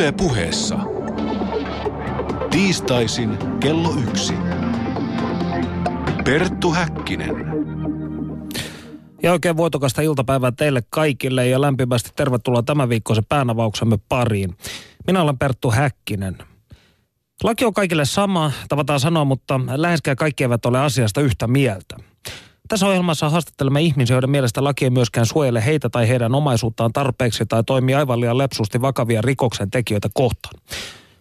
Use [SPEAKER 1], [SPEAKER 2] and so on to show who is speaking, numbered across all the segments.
[SPEAKER 1] Yle puheessa. Tiistaisin kello yksi. Perttu Häkkinen.
[SPEAKER 2] Ja oikein voitokasta iltapäivää teille kaikille ja lämpimästi tervetuloa tämän viikkoisen päänavauksemme pariin. Minä olen Perttu Häkkinen. Laki on kaikille sama, tavataan sanoa, mutta läheskään kaikki eivät ole asiasta yhtä mieltä. Tässä ohjelmassa haastattelemme ihmisiä, joiden mielestä laki ei myöskään suojele heitä tai heidän omaisuuttaan tarpeeksi tai toimii aivan liian lepsusti vakavia rikoksen tekijöitä kohtaan.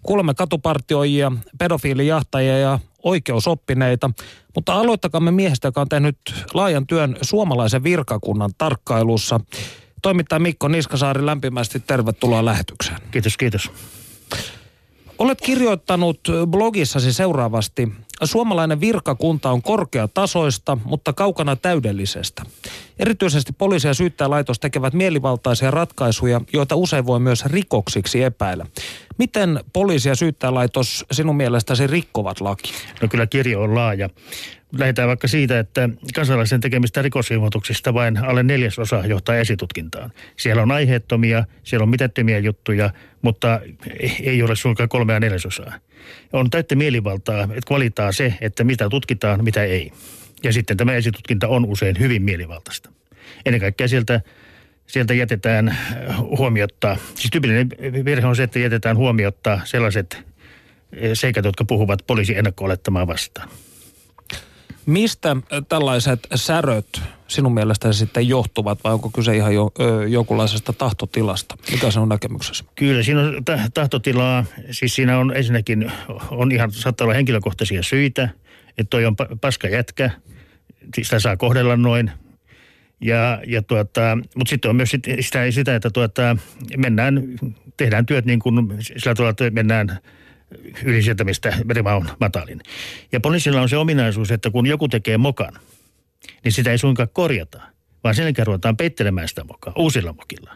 [SPEAKER 2] Kuulemme katupartioijia, pedofiilijahtajia ja oikeusoppineita, mutta aloittakamme miehestä, joka on tehnyt laajan työn suomalaisen virkakunnan tarkkailussa. Toimittaja Mikko Niskasaari lämpimästi tervetuloa lähetykseen.
[SPEAKER 3] Kiitos, kiitos.
[SPEAKER 2] Olet kirjoittanut blogissasi seuraavasti. Suomalainen virkakunta on korkeatasoista, mutta kaukana täydellisestä. Erityisesti poliisi ja syyttäjälaitos tekevät mielivaltaisia ratkaisuja, joita usein voi myös rikoksiksi epäillä. Miten poliisi ja syyttäjälaitos sinun mielestäsi rikkovat laki?
[SPEAKER 3] No kyllä kirjo on laaja. Lähdetään vaikka siitä, että kansalaisen tekemistä rikosilmoituksista vain alle neljäsosa johtaa esitutkintaan. Siellä on aiheettomia, siellä on mitättömiä juttuja, mutta ei ole suinkaan kolmea neljäsosaa. On täyttä mielivaltaa, että valitaan se, että mitä tutkitaan, mitä ei. Ja sitten tämä esitutkinta on usein hyvin mielivaltaista. Ennen kaikkea sieltä, sieltä jätetään huomiotta, siis tyypillinen virhe on se, että jätetään huomiotta sellaiset seikat, jotka puhuvat poliisin ennakko vastaan.
[SPEAKER 2] Mistä tällaiset säröt sinun mielestäsi sitten johtuvat vai onko kyse ihan jo, ö, jonkunlaisesta tahtotilasta? Mikä se on näkemyksesi?
[SPEAKER 3] Kyllä, siinä on tahtotilaa. Siis siinä on ensinnäkin, on ihan, saattaa olla henkilökohtaisia syitä, että toi on paska jätkä, sitä saa kohdella noin. Ja, ja tuota, mutta sitten on myös sitä, sitä että tuota, mennään, tehdään työt niin kuin sillä tavalla, että mennään – yli sieltä, mistä verima on matalin. Ja poliisilla on se ominaisuus, että kun joku tekee mokan, niin sitä ei suinkaan korjata, vaan sen jälkeen ruvetaan peittelemään sitä mokaa uusilla mokilla.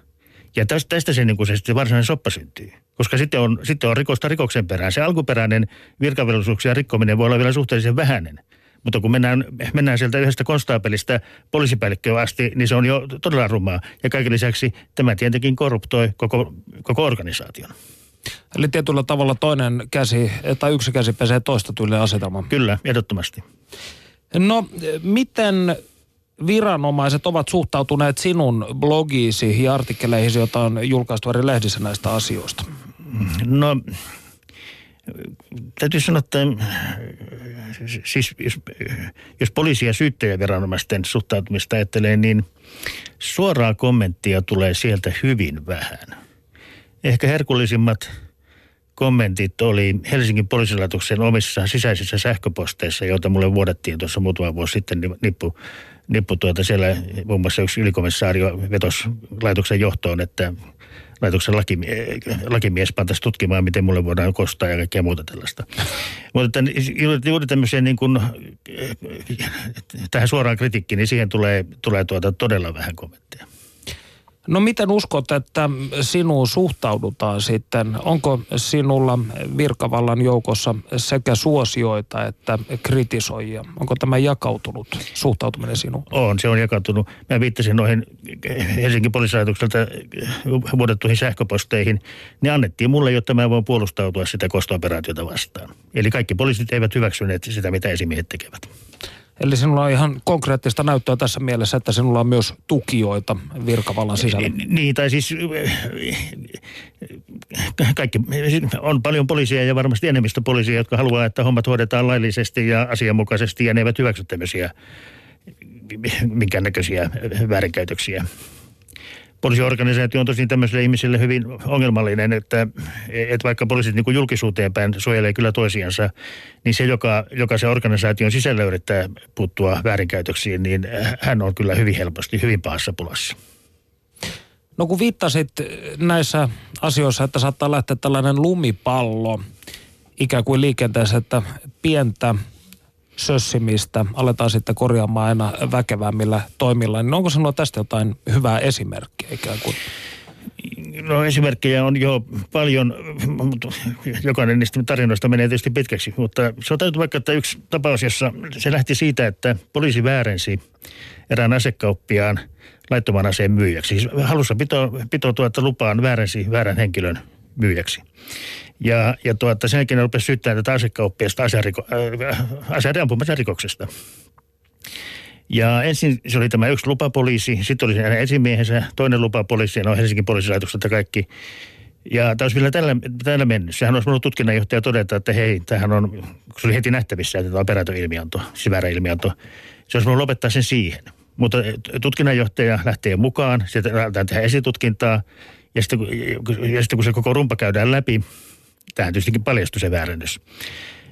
[SPEAKER 3] Ja tästä, tästä se, niin kuin se varsinainen soppa syntyy. Koska sitten on, sitten on rikosta rikoksen perään. Se alkuperäinen virkavelvollisuuksien rikkominen voi olla vielä suhteellisen vähäinen. Mutta kun mennään, mennään sieltä yhdestä konstaapelista poliisipäällikköön asti, niin se on jo todella rumaa. Ja kaiken lisäksi tämä tietenkin korruptoi koko, koko organisaation.
[SPEAKER 2] Eli tietyllä tavalla toinen käsi tai yksi käsi pesee toista tyyliä asetelmaa.
[SPEAKER 3] Kyllä, ehdottomasti.
[SPEAKER 2] No, miten viranomaiset ovat suhtautuneet sinun blogiisi ja artikkeleihin, joita on julkaistu eri lehdissä näistä asioista?
[SPEAKER 3] No, täytyy sanoa, että siis jos, jos poliisi- ja syyttäjäviranomaisten suhtautumista ajattelee, niin suoraa kommenttia tulee sieltä hyvin vähän. Ehkä herkullisimmat kommentit oli Helsingin poliisilaitoksen omissa sisäisissä sähköposteissa, joita mulle vuodettiin tuossa muutama vuosi sitten nippu, nippu tuota siellä muun muassa yksi ylikomissaario vetos laitoksen johtoon, että laitoksen lakimie, lakimies pantaisi tutkimaan, miten mulle voidaan kostaa ja kaikkea muuta tällaista. Mutta juuri tämmöiseen niin kuin, tähän suoraan kritiikkiin, niin siihen tulee, tulee tuota todella vähän kommentteja.
[SPEAKER 2] No miten uskot, että sinuun suhtaudutaan sitten? Onko sinulla virkavallan joukossa sekä suosioita että kritisoijia? Onko tämä jakautunut suhtautuminen sinuun?
[SPEAKER 3] On, se on jakautunut. Mä viittasin noihin Helsingin poliisilaitokselta vuodettuihin sähköposteihin. Ne annettiin mulle, jotta mä voin puolustautua sitä kostooperaatiota vastaan. Eli kaikki poliisit eivät hyväksyneet sitä, mitä esimiehet tekevät.
[SPEAKER 2] Eli sinulla on ihan konkreettista näyttöä tässä mielessä, että sinulla on myös tukijoita virkavallan sisällä.
[SPEAKER 3] Niin, tai siis kaikki, on paljon poliisia ja varmasti enemmistö poliisia, jotka haluaa, että hommat hoidetaan laillisesti ja asianmukaisesti ja ne eivät hyväksy tämmöisiä minkäännäköisiä väärinkäytöksiä poliisiorganisaatio on tosi tämmöisille ihmisille hyvin ongelmallinen, että, että vaikka poliisit niin kuin julkisuuteen päin suojelee kyllä toisiansa, niin se, joka, joka se organisaation sisällä yrittää puuttua väärinkäytöksiin, niin hän on kyllä hyvin helposti hyvin pahassa pulassa.
[SPEAKER 2] No kun viittasit näissä asioissa, että saattaa lähteä tällainen lumipallo ikään kuin liikenteessä, että pientä sössimistä aletaan sitten korjaamaan aina väkevämmillä toimilla, niin onko sinulla tästä jotain hyvää esimerkkiä ikään kuin?
[SPEAKER 3] No esimerkkejä on jo paljon, mutta jokainen niistä tarinoista menee tietysti pitkäksi. Mutta se on täytyy vaikka, että yksi tapaus, jossa se lähti siitä, että poliisi väärensi erään asekauppiaan laittoman aseen myyjäksi. Siis halussa pito, pito tuota lupaan väärensi väärän henkilön myyjäksi. Ja, ja tuota, sen jälkeen ne rupesi syyttämään tätä asekauppiasta aseiden rikoksesta. Ja ensin se oli tämä yksi lupapoliisi, sitten oli hänen esimiehensä, toinen lupapoliisi, no Helsingin poliisilaitokselta kaikki. Ja tämä olisi vielä tällä, tällä mennyt. Sehän olisi voinut tutkinnanjohtaja todeta, että hei, tämähän on, kun se oli heti nähtävissä, että tämä on perätöilmianto, ilmianto. Se olisi voinut lopettaa sen siihen. Mutta tutkinnanjohtaja lähtee mukaan, sitten lähdetään tehdä esitutkintaa, ja sitten, ja sitten kun se koko rumpa käydään läpi, tähän tietystikin paljastui se väärennys,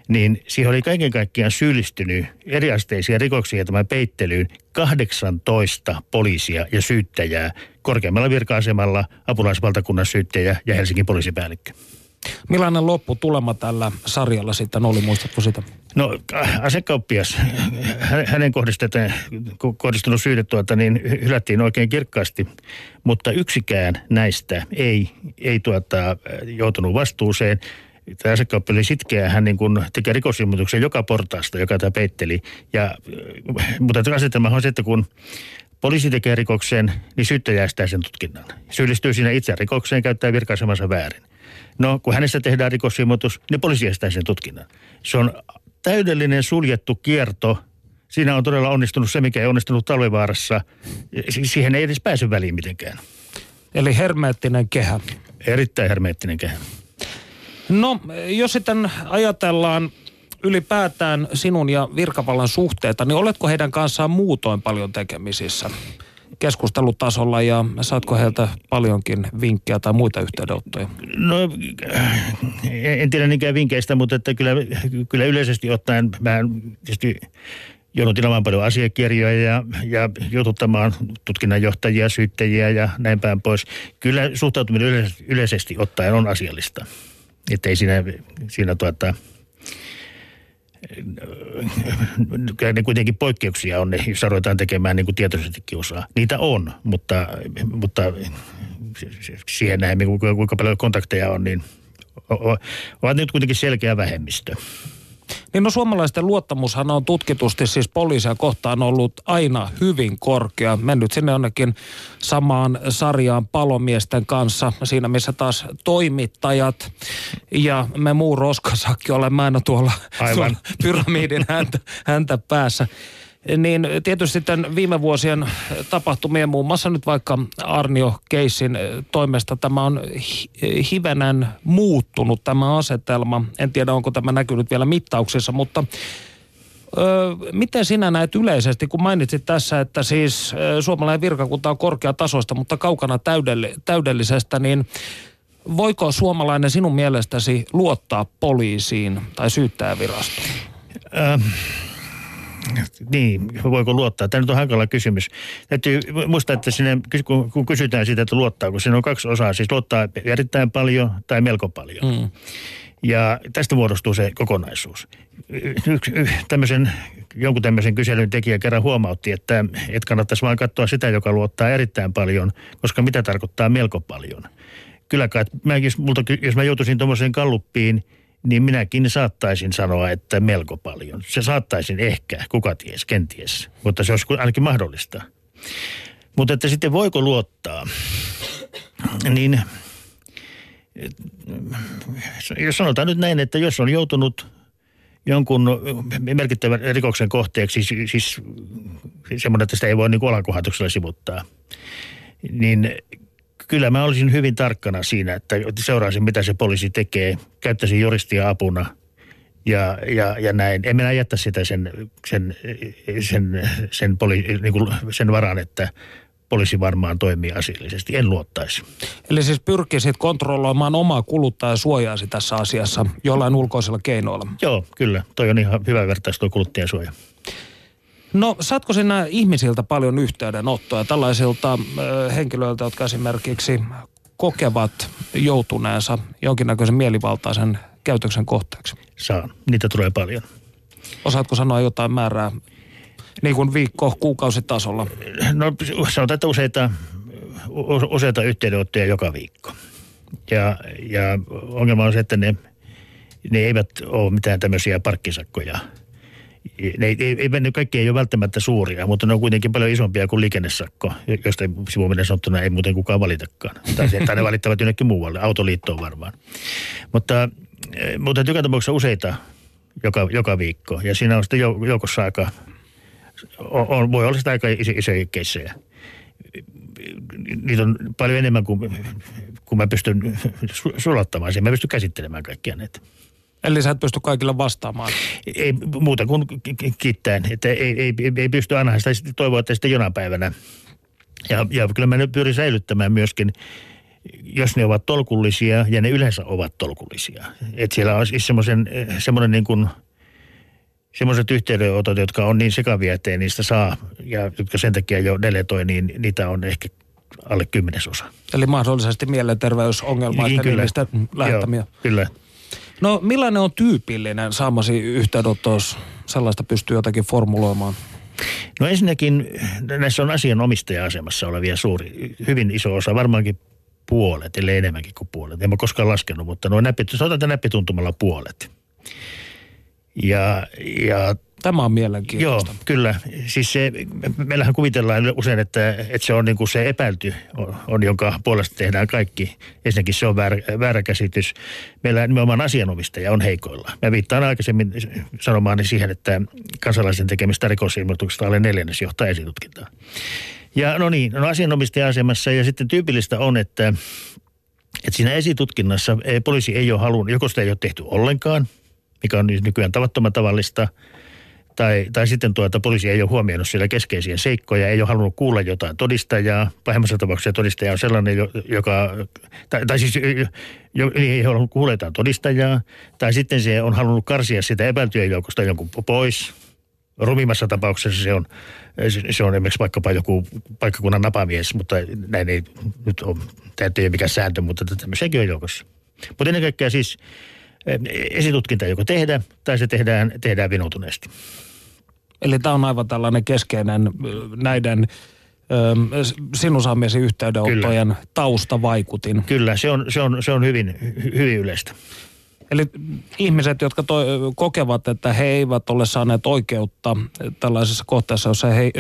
[SPEAKER 3] niin siihen oli kaiken kaikkiaan syyllistynyt eriasteisia rikoksia tämän peittelyyn 18 poliisia ja syyttäjää korkeammalla virka-asemalla, apulaisvaltakunnan syyttäjä ja Helsingin poliisipäällikkö.
[SPEAKER 2] Millainen lopputulema tällä sarjalla sitten oli, muistatko sitä?
[SPEAKER 3] No asekauppias, hänen kohdistunut syyte tuota, niin hylättiin oikein kirkkaasti, mutta yksikään näistä ei, ei tuota, joutunut vastuuseen. Tämä asekauppi oli sitkeä, hän niin kuin teki rikosilmoituksen joka portaasta, joka tämä peitteli. Ja, mutta asetelma on se, että kun poliisi tekee rikoksen, niin syyttäjä estää sen tutkinnan. Syyllistyy siinä itse rikokseen, käyttää virkaisemansa väärin. No, kun hänestä tehdään rikosilmoitus, niin poliisi estää sen tutkinnan. Se on täydellinen suljettu kierto. Siinä on todella onnistunut se, mikä ei onnistunut talvivaarassa. Siihen ei edes pääse väliin mitenkään.
[SPEAKER 2] Eli hermeettinen kehä.
[SPEAKER 3] Erittäin hermeettinen kehä.
[SPEAKER 2] No, jos sitten ajatellaan ylipäätään sinun ja virkavallan suhteita, niin oletko heidän kanssaan muutoin paljon tekemisissä? Keskustelutasolla ja saatko heiltä paljonkin vinkkejä tai muita yhteydenottoja?
[SPEAKER 3] No en tiedä niinkään vinkkeistä, mutta että kyllä, kyllä yleisesti ottaen mä tietysti joudun tilaamaan paljon asiakirjoja ja, ja jututtamaan tutkinnanjohtajia, syyttäjiä ja näin päin pois. Kyllä suhtautuminen yleisesti, yleisesti ottaen on asiallista. Että ei siinä, siinä tuota, ne kuitenkin poikkeuksia on ne, jos ruvetaan tekemään niin kuin tietoisesti kiusaa. Niitä on, mutta, mutta siihen näin, kuinka paljon kontakteja on, niin ovat nyt kuitenkin selkeä vähemmistö.
[SPEAKER 2] Niin no suomalaisten luottamushan on tutkitusti siis poliisia kohtaan ollut aina hyvin korkea. Mennyt sinne jonnekin samaan sarjaan palomiesten kanssa, siinä missä taas toimittajat ja me muu roskasakki olemme aina tuolla, tuolla pyramidin häntä, häntä päässä niin tietysti sitten viime vuosien tapahtumien, muun muassa nyt vaikka Arnio Keissin toimesta, tämä on hivenen muuttunut tämä asetelma. En tiedä, onko tämä näkynyt vielä mittauksissa, mutta Öö, miten sinä näet yleisesti, kun mainitsit tässä, että siis suomalainen virkakunta on korkeatasoista, mutta kaukana täydelli, täydellisestä, niin voiko suomalainen sinun mielestäsi luottaa poliisiin tai syyttäjävirastoon? Ähm
[SPEAKER 3] niin, voiko luottaa? Tämä nyt on hankala kysymys. Täytyy muistaa, että sinne, kun kysytään siitä, että luottaa, kun siinä on kaksi osaa, siis luottaa erittäin paljon tai melko paljon. Mm. Ja tästä muodostuu se kokonaisuus. Yksi, tämmöisen, jonkun tämmöisen kyselyn tekijä kerran huomautti, että, että kannattaisi vain katsoa sitä, joka luottaa erittäin paljon, koska mitä tarkoittaa melko paljon. Kyllä kai, mä, jos, multa, jos mä joutuisin tuommoiseen kalluppiin – niin minäkin saattaisin sanoa, että melko paljon. Se saattaisin ehkä, kuka ties, kenties, mutta se olisi ainakin mahdollista. Mutta että sitten voiko luottaa, niin jos sanotaan nyt näin, että jos on joutunut jonkun merkittävän rikoksen kohteeksi, siis, siis semmoinen, että sitä ei voi niin alankohatuksella sivuttaa, niin kyllä mä olisin hyvin tarkkana siinä, että seuraisin mitä se poliisi tekee, käyttäisin juristia apuna ja, ja, ja näin. En minä jättä sitä sen, sen, sen, sen, poli, niin kuin sen varan, että poliisi varmaan toimii asiallisesti. En luottaisi.
[SPEAKER 2] Eli siis pyrkisit kontrolloimaan omaa kuluttajasuojaasi tässä asiassa jollain ulkoisella keinoilla?
[SPEAKER 3] Joo, kyllä. Toi on ihan hyvä vertaus tuo kuluttajasuoja.
[SPEAKER 2] No saatko sinä ihmisiltä paljon yhteydenottoja tällaisilta ö, henkilöiltä, jotka esimerkiksi kokevat joutuneensa jonkinnäköisen mielivaltaisen käytöksen kohteeksi?
[SPEAKER 3] Saan. Niitä tulee paljon.
[SPEAKER 2] Osaatko sanoa jotain määrää niin kuin viikko, kuukausitasolla?
[SPEAKER 3] No sanotaan, että useita, useita yhteydenottoja joka viikko. Ja, ja ongelma on se, että ne, ne eivät ole mitään tämmöisiä parkkisakkoja – ei, ei, ei, kaikki ei ole välttämättä suuria, mutta ne on kuitenkin paljon isompia kuin liikennesakko, josta sivuminen sanottuna ei muuten kukaan valitakaan. Tai, se, tai ne valittavat jonnekin muualle, autoliittoon varmaan. Mutta, mutta joka tapauksessa useita joka, joka viikko. Ja siinä on sitten joukossa aika, on, on, voi olla sitä aika iso, isoja keissejä. Niitä on paljon enemmän kuin, kuin mä pystyn sulattamaan. Mä pystyn käsittelemään kaikkia näitä.
[SPEAKER 2] Eli sä et pysty kaikille vastaamaan?
[SPEAKER 3] Ei muuta kuin kiittäen. Että ei, ei, ei, pysty aina sitä toivoa, että sitten jonain päivänä. Ja, ja kyllä mä nyt pyrin säilyttämään myöskin, jos ne ovat tolkullisia, ja ne yleensä ovat tolkullisia. Että siellä on siis semmoisen, semmoinen niin kuin, semmoiset yhteydenotot, jotka on niin sekavia, että ei niistä saa, ja jotka sen takia jo deletoi, niin niitä on ehkä alle kymmenesosa.
[SPEAKER 2] Eli mahdollisesti mielenterveysongelmaista niin, niistä lähettämiä. Joo,
[SPEAKER 3] kyllä.
[SPEAKER 2] No millainen on tyypillinen saamasi yhteydenotto, sellaista pystyy jotakin formuloimaan?
[SPEAKER 3] No ensinnäkin näissä on asianomistaja-asemassa olevia suuri, hyvin iso osa, varmaankin puolet, ellei enemmänkin kuin puolet. En mä koskaan laskenut, mutta noin näppi, otan näppituntumalla puolet. Ja, ja
[SPEAKER 2] Tämä on mielenkiintoista.
[SPEAKER 3] Joo, kyllä. Siis se, meillähän kuvitellaan usein, että, että se on niin kuin se epäilty, on, on, jonka puolesta tehdään kaikki. Ensinnäkin se on väärä, väärä käsitys. Meillä nimenomaan asianomistaja on heikoilla. Mä viittaan aikaisemmin sanomaan siihen, että kansalaisen tekemistä rikosilmoituksesta alle neljännes johtaa esitutkintaa. Ja no niin, no asianomistaja-asemassa ja sitten tyypillistä on, että, että siinä esitutkinnassa poliisi ei ole halunnut, joko sitä ei ole tehty ollenkaan, mikä on nykyään tavattoman tavallista – tai, tai sitten tuota, poliisi ei ole huomioinut siellä keskeisiä seikkoja, ei ole halunnut kuulla jotain todistajaa. Pahimmassa tapauksessa todistaja on sellainen, joka, tai, tai siis jo, ei ole halunnut kuulla jotain todistajaa, tai sitten se on halunnut karsia sitä epäiltyjen joukosta jonkun pois. Rumimmassa tapauksessa se on, se on esimerkiksi vaikkapa joku paikkakunnan napamies, mutta näin ei nyt ole, tämä ei ole mikään sääntö, mutta tämmöisiäkin on joukossa. Mutta ennen kaikkea siis esitutkinta joko tehdä tai se tehdään, tehdään vinoutuneesti.
[SPEAKER 2] Eli tämä on aivan tällainen keskeinen näiden sinun saamiesi yhteydenottojen Kyllä. taustavaikutin.
[SPEAKER 3] Kyllä, se on, se on, se on hyvin, hyvin yleistä.
[SPEAKER 2] Eli ihmiset, jotka to, kokevat, että he eivät ole saaneet oikeutta tällaisessa kohteessa, jossa he,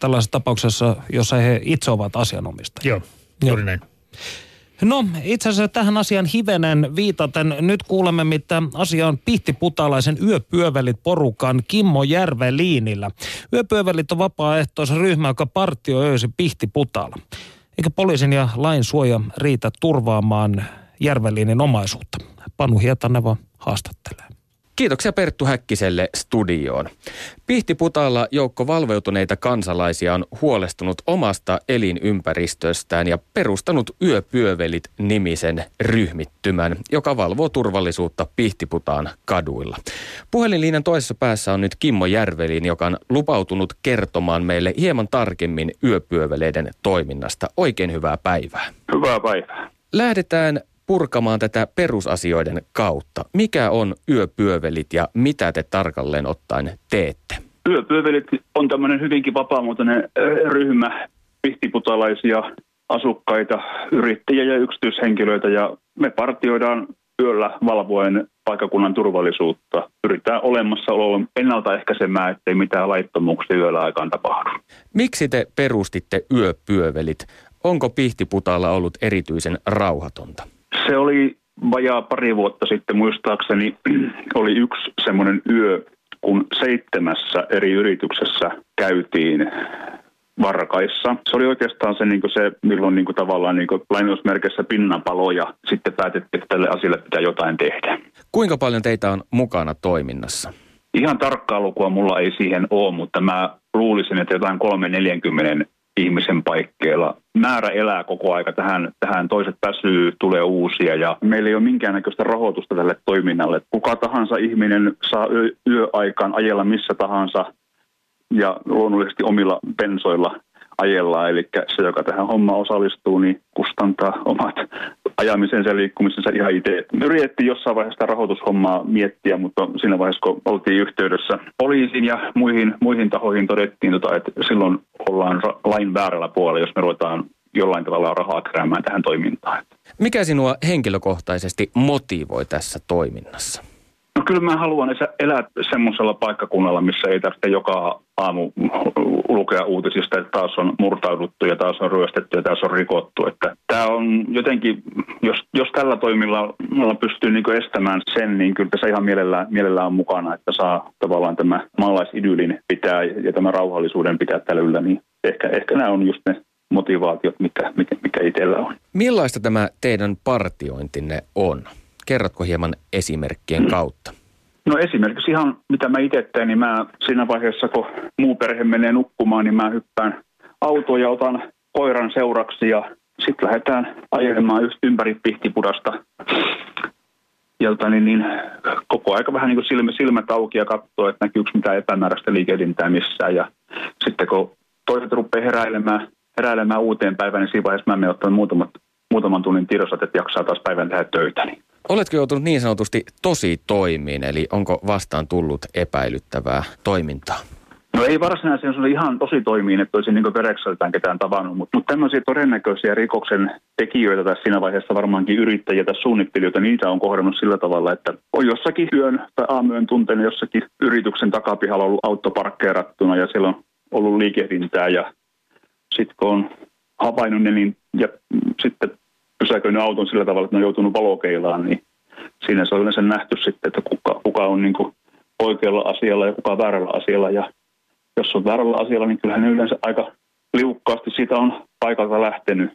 [SPEAKER 2] tällaisessa tapauksessa, jossa he itse ovat asianomistajia.
[SPEAKER 3] Joo, juuri näin.
[SPEAKER 2] No itse asiassa tähän asian hivenen viitaten nyt kuulemme, mitä asia on pihtiputalaisen yöpyövelit porukan Kimmo Järveliinillä. Yöpyövelit on vapaaehtoisryhmä, joka partioöisi pihtiputala. Eikä poliisin ja lain suoja riitä turvaamaan Järveliinin omaisuutta. Panu Hietaneva haastattelee.
[SPEAKER 4] Kiitoksia Perttu Häkkiselle studioon. Pihtiputaalla joukko valveutuneita kansalaisia on huolestunut omasta elinympäristöstään ja perustanut Yöpyövelit nimisen ryhmittymän, joka valvoo turvallisuutta Pihtiputaan kaduilla. Puhelinliinan toisessa päässä on nyt Kimmo Järvelin, joka on lupautunut kertomaan meille hieman tarkemmin yöpyöveleiden toiminnasta. Oikein hyvää päivää.
[SPEAKER 5] Hyvää päivää.
[SPEAKER 4] Lähdetään purkamaan tätä perusasioiden kautta. Mikä on yöpyövelit ja mitä te tarkalleen ottaen teette?
[SPEAKER 5] Yöpyövelit on tämmöinen hyvinkin vapaamuotoinen ryhmä pihtiputalaisia asukkaita, yrittäjiä ja yksityishenkilöitä ja me partioidaan yöllä valvoen paikkakunnan turvallisuutta. Pyritään olemassaoloa ennaltaehkäisemään, ettei mitään laittomuuksia yöllä aikaan tapahdu.
[SPEAKER 4] Miksi te perustitte yöpyövelit? Onko Pihtiputaalla ollut erityisen rauhatonta?
[SPEAKER 5] Se oli vajaa pari vuotta sitten muistaakseni oli yksi semmoinen yö, kun seitsemässä eri yrityksessä käytiin varkaissa. Se oli oikeastaan se, niin se milloin niin kuin, tavallaan niin kuin, lainausmerkeissä pinnanpalo ja sitten päätettiin, että tälle asialle pitää jotain tehdä.
[SPEAKER 4] Kuinka paljon teitä on mukana toiminnassa?
[SPEAKER 5] Ihan tarkkaa lukua mulla ei siihen ole, mutta mä luulisin, että jotain 340 ihmisen paikkeilla. Määrä elää koko aika tähän, tähän toiset väsyy, tulee uusia ja meillä ei ole minkäännäköistä rahoitusta tälle toiminnalle. Kuka tahansa ihminen saa yö, yöaikaan ajella missä tahansa ja luonnollisesti omilla pensoilla ajellaan. Eli se, joka tähän hommaan osallistuu, niin kustantaa omat ajamisensa ja liikkumisensa ihan itse. Me yritettiin jossain vaiheessa rahoitushommaa miettiä, mutta siinä vaiheessa, kun oltiin yhteydessä poliisiin ja muihin, muihin tahoihin, todettiin, tota, että silloin ollaan lain väärällä puolella, jos me ruvetaan jollain tavalla rahaa keräämään tähän toimintaan.
[SPEAKER 4] Mikä sinua henkilökohtaisesti motivoi tässä toiminnassa?
[SPEAKER 5] Kyllä mä haluan elää semmoisella paikkakunnalla, missä ei tarvitse joka aamu lukea uutisista, että taas on murtauduttu ja taas on ryöstetty ja taas on rikottu. Että tämä on jotenkin, jos, jos tällä toimilla pystyy niin estämään sen, niin kyllä tässä ihan mielellään, mielellään on mukana, että saa tavallaan tämä maalaisidylin pitää ja tämä rauhallisuuden pitää tällä yllä. Niin ehkä, ehkä nämä on just ne motivaatiot, mikä, mikä, mikä itsellä on.
[SPEAKER 4] Millaista tämä teidän partiointinne on? Kerrotko hieman esimerkkien kautta?
[SPEAKER 5] No esimerkiksi ihan mitä mä itse teen, niin mä siinä vaiheessa, kun muu perhe menee nukkumaan, niin mä hyppään autoon ja otan koiran seuraksi ja sitten lähdetään ajelemaan just ympäri Pihtipudasta. Ja niin, niin, koko aika vähän niin kuin silmä, silmät auki ja katsoo, että näkyykö mitään epämääräistä liikehdintää missään. Ja sitten kun toiset rupeaa heräilemään, heräilemään uuteen päivään, niin siinä vaiheessa mä menen ottanut muutamat, muutaman tunnin tiedosat, että jaksaa taas päivän tehdä töitä. Niin
[SPEAKER 4] Oletko joutunut niin sanotusti tosi toimiin, eli onko vastaan tullut epäilyttävää toimintaa?
[SPEAKER 5] No ei varsinaisesti se ihan tosi toimiin, että olisin niin verekseltään ketään tavannut, mutta, mutta tämmöisiä todennäköisiä rikoksen tekijöitä tässä siinä vaiheessa varmaankin yrittäjiä tai suunnittelijoita, niitä on kohdannut sillä tavalla, että on jossakin yön tai aamuyön tunteen jossakin yrityksen takapihalla ollut auto parkkeerattuna ja siellä on ollut liikehdintää ja sitten kun on havainnut ne, niin ja sitten pysäköinyt auton sillä tavalla, että ne on joutunut valokeilaan, niin siinä se on yleensä nähty sitten, että kuka, kuka on niin oikealla asialla ja kuka väärällä asialla. Ja jos on väärällä asialla, niin kyllähän ne yleensä aika liukkaasti siitä on paikalta lähtenyt.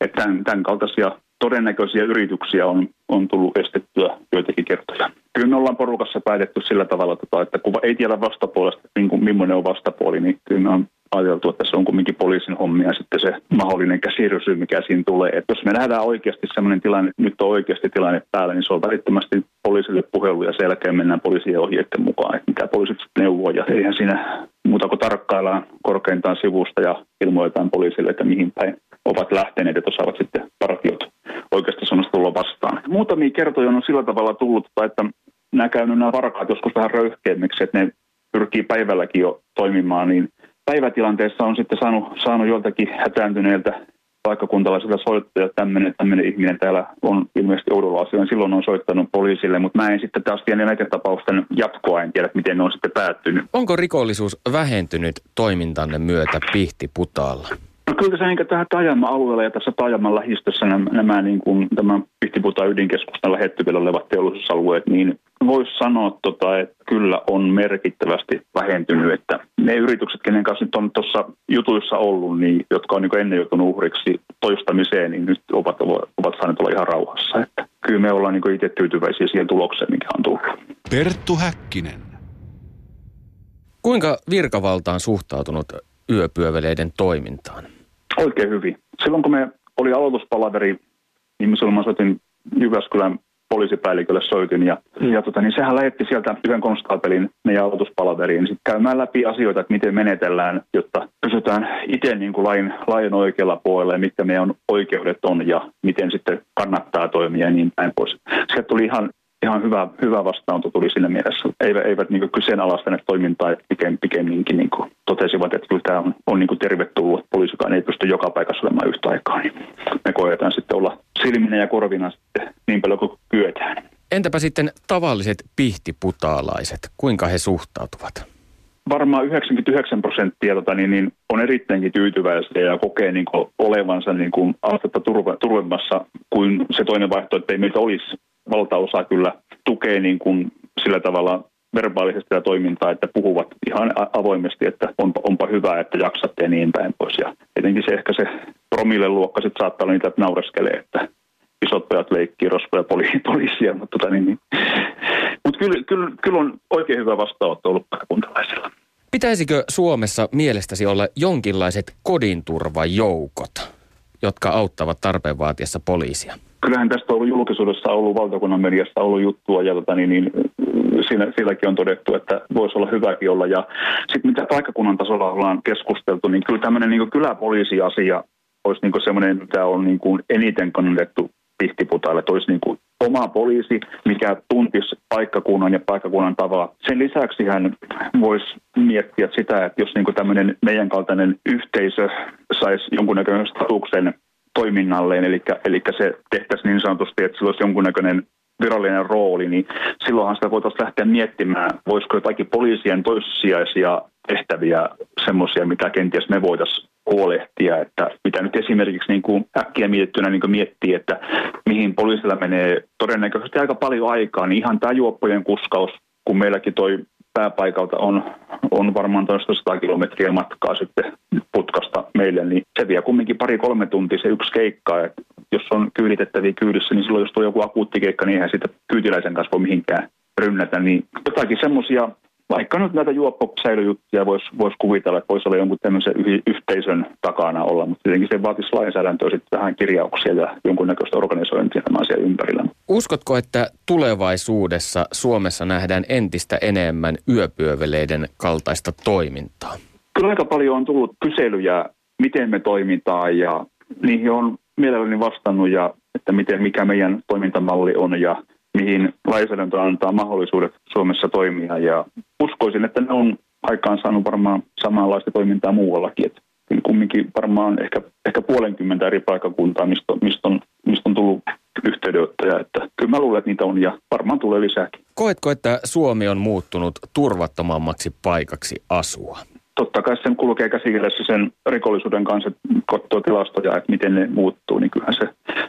[SPEAKER 5] Että tämän, tämän kaltaisia todennäköisiä yrityksiä on, on tullut estettyä joitakin kertoja. Kyllä me ollaan porukassa päätetty sillä tavalla, tota, että kun ei tiedä vastapuolesta, niin kuin, millainen on vastapuoli, niin kyllä me on ajateltu, että se on kumminkin poliisin hommia sitten se mahdollinen käsirysy, mikä siinä tulee. Et jos me nähdään oikeasti sellainen tilanne, että nyt on oikeasti tilanne päällä, niin se on välittömästi poliisille puhelu ja sen jälkeen mennään poliisien ohjeiden mukaan, että mitä poliisit neuvoo. Ja eihän siinä muuta kuin tarkkaillaan korkeintaan sivusta ja ilmoitetaan poliisille, että mihin päin ovat lähteneet, että osaavat sitten partiot oikeasti sanoista tulla vastaan. Muutamia kertoja on sillä tavalla tullut, että nämä käynyt nämä varkaat joskus vähän röyhkeämmiksi, että ne pyrkii päivälläkin jo toimimaan, niin päivätilanteessa on sitten saanut, saanut joltakin hätääntyneiltä paikkakuntalaisilta soittaa, että tämmöinen, tämmöinen ihminen täällä on ilmeisesti oudolla asioilla. Silloin on soittanut poliisille, mutta mä en sitten taas tiedä näiden tapausten jatkoa, en tiedä miten ne on sitten päättynyt.
[SPEAKER 4] Onko rikollisuus vähentynyt toimintanne myötä Pihtiputaalla?
[SPEAKER 5] No kyllä se niin tähän Tajaman alueella ja tässä Tajaman lähistössä nämä, nämä niin kuin, tämän Pihtiputaan ydinkeskustan lähettyvillä olevat teollisuusalueet, niin voisi sanoa, tota, että kyllä on merkittävästi vähentynyt. Että ne yritykset, kenen kanssa nyt on tuossa jutuissa ollut, niin, jotka on niin ennen joutunut uhriksi toistamiseen, niin nyt ovat, ovat saaneet olla ihan rauhassa. Että kyllä me ollaan niin itse tyytyväisiä siihen tulokseen, mikä on tullut.
[SPEAKER 1] Perttu Häkkinen.
[SPEAKER 4] Kuinka virkavalta on suhtautunut yöpyöveleiden toimintaan?
[SPEAKER 5] Oikein hyvin. Silloin kun me oli aloituspalaveri, niin silloin mä soitin Jyväskylän poliisipäällikölle soitin ja, ja tota, niin sehän lähetti sieltä yhden konstaapelin meidän aloituspalaveriin sit käymään läpi asioita, että miten menetellään, jotta pysytään itse niin kuin lain, lain oikealla puolella ja mitkä meidän oikeudet on ja miten sitten kannattaa toimia ja niin päin pois. Sieltä tuli ihan ihan hyvä, hyvä vastaanto tuli siinä mielessä. Eivät, eivät niin kyseenalaistaneet toimintaa, että pikemminkin niin totesivat, että kyllä tämä on, on niin tervetullut. Poliisikaan ei pysty joka paikassa olemaan yhtä aikaa. Niin me koetaan sitten olla silminä ja korvina sitten niin paljon kuin kyetään.
[SPEAKER 4] Entäpä sitten tavalliset pihtiputaalaiset, kuinka he suhtautuvat?
[SPEAKER 5] varmaan 99 prosenttia tota, niin, niin, on erittäinkin tyytyväisiä ja kokee niin kuin, olevansa niin kuin, astetta turve, turvemmassa kuin se toinen vaihtoehto, että ei meitä olisi valtaosa kyllä tukee niin kuin sillä tavalla verbaalisesti ja toimintaa, että puhuvat ihan avoimesti, että onpa, onpa hyvä, että jaksatte ja niin päin pois. Ja etenkin se ehkä se promille luokka sitten saattaa olla niitä, että naureskelee, että isot pojat leikkii rosvoja poli- poliisia, mutta tota niin, niin. Mut kyllä, kyllä, kyllä, on oikein hyvä vastaanotto ollut kuntalaisilla.
[SPEAKER 4] Pitäisikö Suomessa mielestäsi olla jonkinlaiset kodinturvajoukot, jotka auttavat tarpeen vaatiessa poliisia?
[SPEAKER 5] Kyllähän tästä on ollut julkisuudessa ollut valtakunnan mediassa ollut juttua ja tota, niin, niin, siinä, silläkin on todettu, että voisi olla hyväkin olla. Ja sitten mitä paikkakunnan tasolla ollaan keskusteltu, niin kyllä tämmöinen niin kyläpoliisiasia olisi niin semmoinen, mitä on niin kuin eniten kannatettu pihtiputaille, että olisi niin kuin oma poliisi, mikä tuntisi paikkakunnan ja paikkakunnan tavalla. Sen lisäksi hän voisi miettiä sitä, että jos niin kuin tämmöinen meidän kaltainen yhteisö saisi jonkunnäköisen statuksen toiminnalleen, eli, eli se tehtäisiin niin sanotusti, että sillä olisi jonkunnäköinen virallinen rooli, niin silloinhan sitä voitaisiin lähteä miettimään, voisiko jotakin poliisien toissijaisia tehtäviä semmoisia, mitä kenties me voitaisiin huolehtia, että mitä nyt esimerkiksi niin kuin äkkiä mietittynä niin kuin miettii, että mihin poliisilla menee todennäköisesti aika paljon aikaa, niin ihan tämä juoppojen kuskaus, kun meilläkin toi pääpaikalta on, on varmaan toista 100 kilometriä matkaa sitten putkasta meille, niin se vie kumminkin pari-kolme tuntia se yksi keikka. että jos on kyyditettäviä kyydissä, niin silloin jos tulee joku akuutti keikka, niin eihän sitä kyytiläisen kanssa voi mihinkään rynnätä. Niin jotakin semmoisia vaikka nyt näitä juopposäilyjuttuja voisi vois kuvitella, että voisi olla jonkun tämmöisen yhteisön takana olla, mutta tietenkin se vaatisi lainsäädäntöä sitten vähän kirjauksia ja jonkunnäköistä organisointia tämän asian ympärillä.
[SPEAKER 4] Uskotko, että tulevaisuudessa Suomessa nähdään entistä enemmän yöpyöveleiden kaltaista toimintaa?
[SPEAKER 5] Kyllä aika paljon on tullut kyselyjä, miten me toimitaan ja niihin on mielelläni vastannut ja että miten, mikä meidän toimintamalli on ja mihin lainsäädäntö antaa mahdollisuudet Suomessa toimia. Ja uskoisin, että ne on aikaan saanut varmaan samanlaista toimintaa muuallakin. Että kumminkin varmaan ehkä, ehkä puolenkymmentä eri paikakuntaa, mistä, mistä, on, mistä on tullut yhteydenottoja. Että kyllä mä luulen, että niitä on ja varmaan tulee lisääkin.
[SPEAKER 4] Koetko, että Suomi on muuttunut turvattomammaksi paikaksi asua?
[SPEAKER 5] Totta kai sen kulkee käsikirjassa sen rikollisuuden kanssa, katsoo tilastoja, että miten ne muuttuu, niin kyllähän se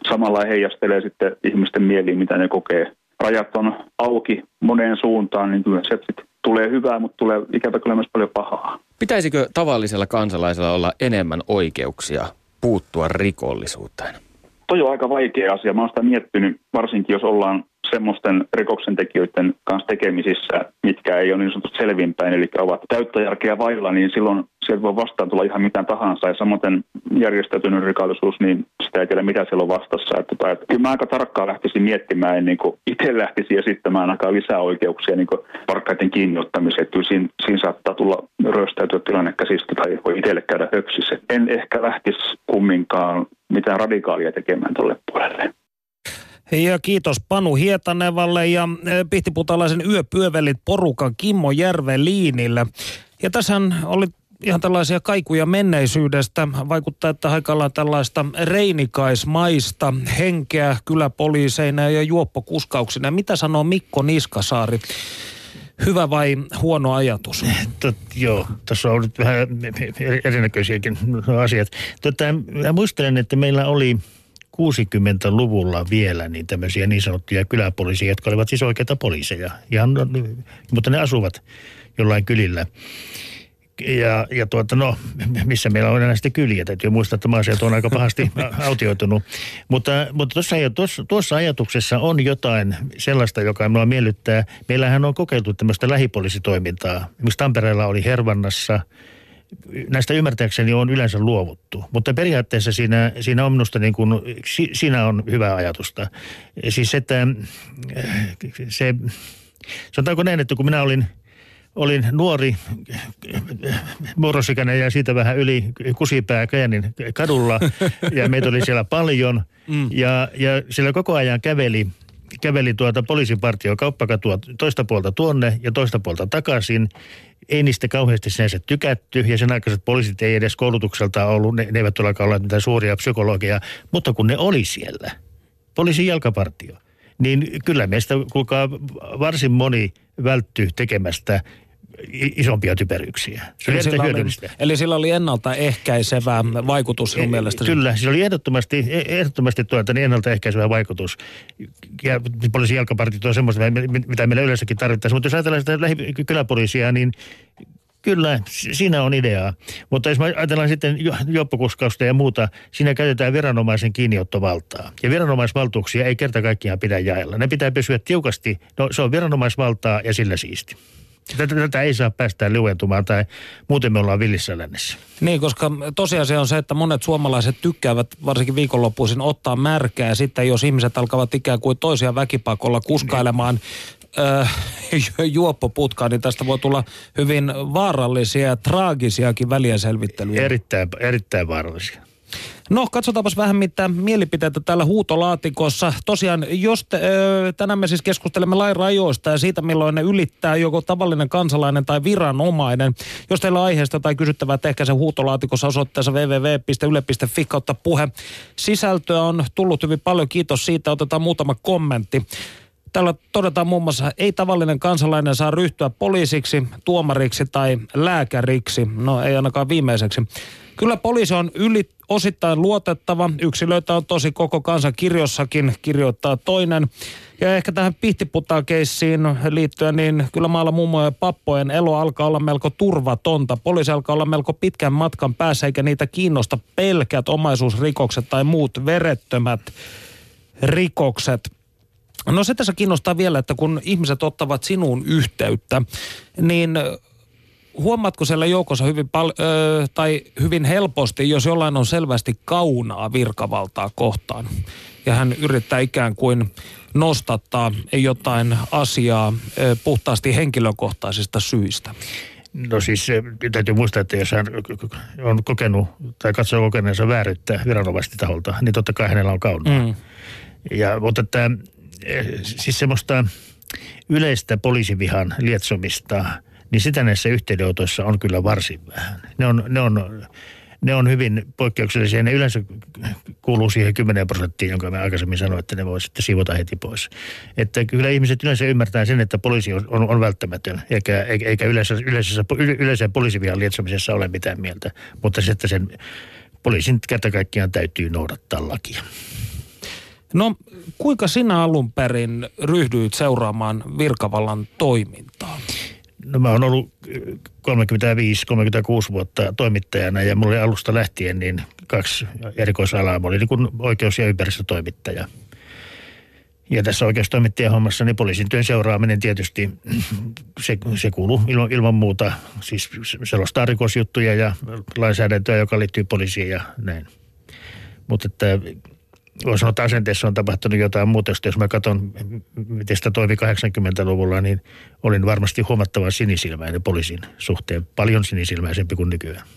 [SPEAKER 5] samalla heijastelee sitten ihmisten mieliin, mitä ne kokee. Rajat on auki moneen suuntaan, niin kyllä se tulee hyvää, mutta tulee ikävä kyllä myös paljon pahaa.
[SPEAKER 4] Pitäisikö tavallisella kansalaisella olla enemmän oikeuksia puuttua rikollisuuteen?
[SPEAKER 5] Toi on aika vaikea asia. Mä oon sitä miettinyt, varsinkin jos ollaan semmoisten rikoksentekijöiden kanssa tekemisissä, mitkä ei ole niin sanotusti selvinpäin, eli ovat täyttä järkeä vailla, niin silloin sieltä voi vastaan tulla ihan mitä tahansa. Ja samoin järjestäytynyt rikollisuus, niin sitä ei tiedä mitä siellä on vastassa. Että, tai, että kyllä mä aika tarkkaan lähtisin miettimään, ennen kuin itse lähtisin esittämään aika lisää oikeuksia niin varkkaiden kiinniottamiseen. Kyllä siinä, siinä saattaa tulla röstäytyä tilanne käsistä tai voi itselle käydä höpsissä. En ehkä lähtisi kumminkaan mitään radikaalia tekemään tuolle puolelle.
[SPEAKER 2] Ja kiitos Panu Hietanevalle ja e, Pihtiputalaisen yöpyövelit porukan Kimmo Järveliinille. Ja tässä oli ihan tällaisia kaikuja menneisyydestä. Vaikuttaa, että haikalla tällaista reinikaismaista henkeä kyläpoliiseina ja juoppokuskauksina. Mitä sanoo Mikko Niskasaari? Hyvä vai huono ajatus?
[SPEAKER 3] Tot, joo, tässä on nyt vähän erinäköisiäkin asiat. Tota, mä muistelen, että meillä oli 60-luvulla vielä niin tämmöisiä niin sanottuja kyläpoliisia, jotka olivat siis oikeita poliiseja, ihan, mutta ne asuvat jollain kylillä. Ja, ja tuota, no, missä meillä on enää sitten kyliä. Täytyy muistaa, että maaseut on aika pahasti autioitunut. Mutta, mutta tuossa, tuossa, tuossa ajatuksessa on jotain sellaista, joka minua miellyttää. Meillähän on kokeiltu tämmöistä lähipoliisitoimintaa. Esimerkiksi Tampereella oli Hervannassa – näistä ymmärtääkseni on yleensä luovuttu, mutta periaatteessa siinä, siinä on minusta niin kuin, siinä on hyvä ajatusta. Siis että se, sanotaanko näin, että kun minä olin, olin nuori, murrosikäinen ja siitä vähän yli kusipää Kajanin kadulla. Ja meitä oli siellä paljon. Mm. ja, ja siellä koko ajan käveli käveli tuota poliisin partio kauppakatua toista puolta tuonne ja toista puolta takaisin. Ei niistä kauheasti sinänsä tykätty ja sen aikaiset poliisit ei edes koulutukselta ollut, ne, ne eivät ole olleet mitään suuria psykologia, mutta kun ne oli siellä, poliisin jalkapartio, niin kyllä meistä kuulkaa varsin moni välttyy tekemästä isompia typeryksiä.
[SPEAKER 2] Se eli, sillä oli, eli sillä oli ennaltaehkäisevä vaikutus sinun e, mielestäsi?
[SPEAKER 3] Kyllä, sillä oli ehdottomasti, e, ehdottomasti tuota, niin ennaltaehkäisevä vaikutus. Ja poliisin jalkapartit on semmoista, mitä meillä yleensäkin tarvittaisiin. Mutta jos ajatellaan sitä lähikyläpoliisia, niin Kyllä, siinä on ideaa. Mutta jos ajatellaan sitten juoppokuskausta ja muuta, siinä käytetään viranomaisen kiinniottovaltaa. Ja viranomaisvaltuuksia ei kerta kaikkiaan pidä jaella. Ne pitää pysyä tiukasti, no se on viranomaisvaltaa ja sillä siisti. Tätä, tätä ei saa päästää liuentumaan tai muuten me ollaan villissä lännessä.
[SPEAKER 2] Niin, koska tosiasia on se, että monet suomalaiset tykkäävät varsinkin viikonloppuisin ottaa märkää. Ja sitten jos ihmiset alkavat ikään kuin toisia väkipakolla kuskailemaan äh, juoppoputkaan, niin tästä voi tulla hyvin vaarallisia ja traagisiakin välienselvittelyjä.
[SPEAKER 3] Erittäin, erittäin vaarallisia.
[SPEAKER 2] No, katsotaanpas vähän mitä mielipiteitä täällä huutolaatikossa. Tosiaan, jos te, ö, tänään me siis keskustelemme lain rajoista ja siitä, milloin ne ylittää joko tavallinen kansalainen tai viranomainen. Jos teillä on aiheesta tai kysyttävää, tehkää se huutolaatikossa osoitteessa www.yle.fi kautta puhe. Sisältöä on tullut hyvin paljon, kiitos siitä. Otetaan muutama kommentti. Täällä todetaan muun muassa, ei tavallinen kansalainen saa ryhtyä poliisiksi, tuomariksi tai lääkäriksi. No ei ainakaan viimeiseksi. Kyllä poliisi on yli osittain luotettava. Yksilöitä on tosi koko kansan kirjossakin, kirjoittaa toinen. Ja ehkä tähän pihtiputtakeissiin liittyen, niin kyllä maalla mummojen ja pappojen elo alkaa olla melko turvatonta. Poliisi alkaa olla melko pitkän matkan päässä, eikä niitä kiinnosta pelkät omaisuusrikokset tai muut verettömät rikokset. No se tässä kiinnostaa vielä, että kun ihmiset ottavat sinuun yhteyttä, niin huomaatko siellä joukossa hyvin, pal- ö, tai hyvin helposti, jos jollain on selvästi kaunaa virkavaltaa kohtaan, ja hän yrittää ikään kuin nostattaa jotain asiaa ö, puhtaasti henkilökohtaisista syistä?
[SPEAKER 3] No siis täytyy muistaa, että jos hän on kokenut tai katsoo kokeneensa vääryyttä viranomaisesti taholta, niin totta kai hänellä on kaunaa. Mm. Ja, mutta että, siis semmoista yleistä poliisivihan lietsomista – niin sitä näissä yhteydenotoissa on kyllä varsin vähän. Ne on, ne on, ne on hyvin poikkeuksellisia. Ne yleensä kuuluu siihen 10 prosenttiin, jonka mä aikaisemmin sanoin, että ne voi sitten siivota heti pois. Että kyllä ihmiset yleensä ymmärtää sen, että poliisi on, on, on välttämätön, eikä, eikä yleensä, yleisessä, yleisen poliisivihan lietsomisessa ole mitään mieltä. Mutta se, että sen poliisin kerta kaikkiaan täytyy noudattaa lakia.
[SPEAKER 2] No kuinka sinä alun perin ryhdyit seuraamaan virkavallan toimintaa?
[SPEAKER 3] No mä oon ollut 35-36 vuotta toimittajana ja mulla oli alusta lähtien niin kaksi erikoisalaa. Mä olin niin oikeus- ja ympäristötoimittaja. Ja tässä oikeustoimittajan hommassa niin poliisin työn seuraaminen tietysti, se, se kuuluu ilman, ilman muuta. Siis selostaa rikosjuttuja ja lainsäädäntöä, joka liittyy poliisiin ja näin. Mutta että voi sanoa, että asenteessa on tapahtunut jotain muuta. Jos mä katson, miten sitä toimi 80-luvulla, niin olin varmasti huomattavan sinisilmäinen poliisin suhteen. Paljon sinisilmäisempi kuin nykyään.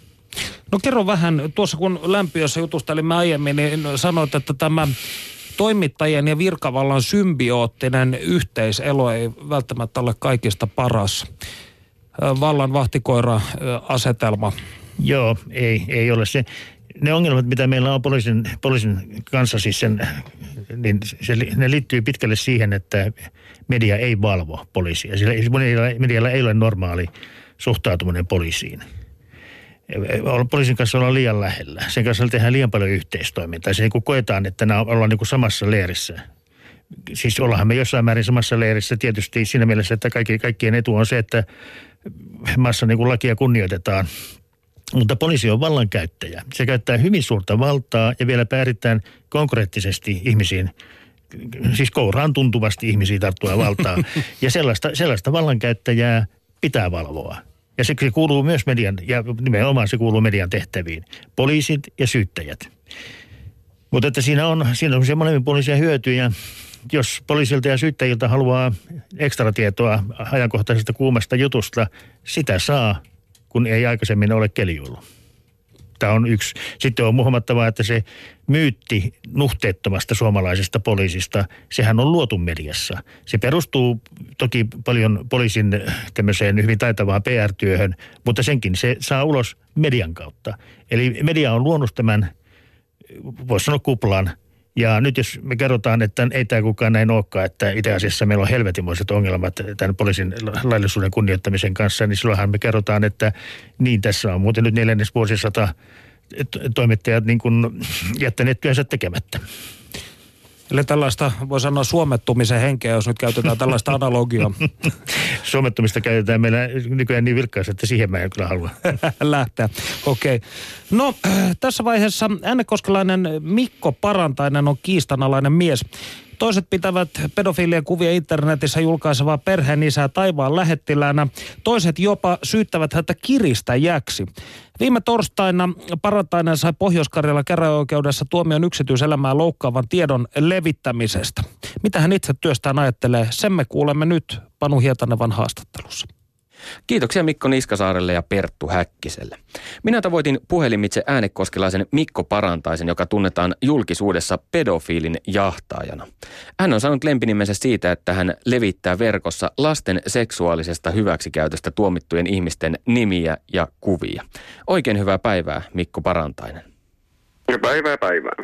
[SPEAKER 2] No kerro vähän, tuossa kun lämpiössä jutustelimme aiemmin, niin sanoit, että tämä toimittajien ja virkavallan symbioottinen yhteiselo ei välttämättä ole kaikista paras. Vallan vahtikoira-asetelma.
[SPEAKER 3] Joo, ei, ei ole se ne ongelmat, mitä meillä on poliisin, poliisin kanssa, siis sen, niin se, ne liittyy pitkälle siihen, että media ei valvo poliisia. Sillä medialla, ei ole normaali suhtautuminen poliisiin. Poliisin kanssa ollaan liian lähellä. Sen kanssa tehdään liian paljon yhteistoimintaa. Se niin koetaan, että nämä ollaan niin samassa leirissä. Siis ollaan me jossain määrin samassa leirissä tietysti siinä mielessä, että kaikki, kaikkien etu on se, että maassa niin kuin lakia kunnioitetaan mutta poliisi on vallankäyttäjä. Se käyttää hyvin suurta valtaa ja vielä pääritään konkreettisesti ihmisiin, siis kouraan tuntuvasti ihmisiä tarttua valtaa. Ja sellaista, sellaista vallankäyttäjää pitää valvoa. Ja se, se kuuluu myös median, ja nimenomaan se kuuluu median tehtäviin. Poliisit ja syyttäjät. Mutta että siinä on, siinä on semmoinen poliisia hyötyjä. Jos poliisilta ja syyttäjiltä haluaa ekstra tietoa ajankohtaisesta kuumasta jutusta, sitä saa kun ei aikaisemmin ole kelijulla. Tämä on yksi. Sitten on huomattavaa, että se myytti nuhteettomasta suomalaisesta poliisista, sehän on luotu mediassa. Se perustuu toki paljon poliisin tämmöiseen hyvin taitavaan PR-työhön, mutta senkin se saa ulos median kautta. Eli media on luonut tämän, voisi sanoa kuplan, ja nyt jos me kerrotaan, että ei tämä kukaan näin olekaan, että itse asiassa meillä on helvetimoiset ongelmat tämän poliisin laillisuuden kunnioittamisen kanssa, niin silloinhan me kerrotaan, että niin tässä on muuten nyt neljännes vuosisata toimittajat niin kuin jättäneet työnsä tekemättä.
[SPEAKER 2] Eli tällaista, voi sanoa suomettumisen henkeä, jos nyt käytetään tällaista analogiaa.
[SPEAKER 3] Suomettumista käytetään meillä nykyään niin vilkkaasti, että siihen mä en kyllä halua.
[SPEAKER 2] Lähteä, okei. Okay. No, tässä vaiheessa äänekoskelainen Mikko Parantainen on kiistanalainen mies. Toiset pitävät pedofilien kuvia internetissä julkaisevaa perheen isää taivaan lähettilänä. Toiset jopa syyttävät häntä kiristäjäksi. Viime torstaina Parantainen sai Pohjois-Karjalan käräjäoikeudessa tuomion yksityiselämää loukkaavan tiedon levittämisestä. Mitä hän itse työstään ajattelee, sen me kuulemme nyt Panu Hietanevan haastattelussa.
[SPEAKER 4] Kiitoksia Mikko Niskasaarelle ja Perttu Häkkiselle. Minä tavoitin puhelimitse äänekoskelaisen Mikko Parantaisen, joka tunnetaan julkisuudessa pedofiilin jahtaajana. Hän on saanut lempinimensä siitä, että hän levittää verkossa lasten seksuaalisesta hyväksikäytöstä tuomittujen ihmisten nimiä ja kuvia. Oikein hyvää päivää, Mikko Parantainen.
[SPEAKER 6] Ja päivää päivää.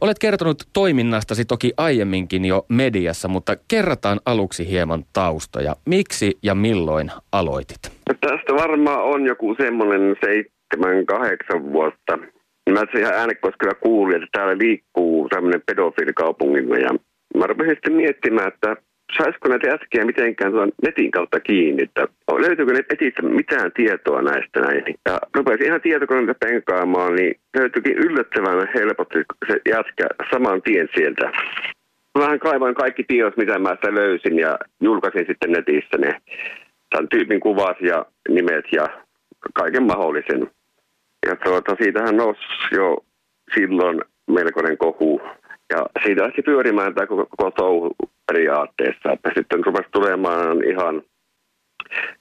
[SPEAKER 4] Olet kertonut toiminnastasi toki aiemminkin jo mediassa, mutta kerrataan aluksi hieman taustoja. Miksi ja milloin aloitit?
[SPEAKER 6] No tästä varmaan on joku semmoinen seitsemän, kahdeksan vuotta. Mä ihan äänekoskella kuulin, että täällä liikkuu tämmöinen pedofiilikaupungilla ja mä rupesin sitten miettimään, että saisiko näitä jätkiä mitenkään tuon netin kautta kiinni, että löytyykö netistä mitään tietoa näistä näin. Ja rupesin ihan tietokoneita penkaamaan, niin löytyikin yllättävän helposti se jätkä saman tien sieltä. Vähän kaivoin kaikki tiedot, mitä mä sitä löysin ja julkaisin sitten netissä ne tämän tyypin kuvat ja nimet ja kaiken mahdollisen. Ja tuota, siitähän nousi jo silloin melkoinen kohu. Ja siitä lähti pyörimään tämä koko, koko touhu periaatteessa. Että sitten rupesi tulemaan ihan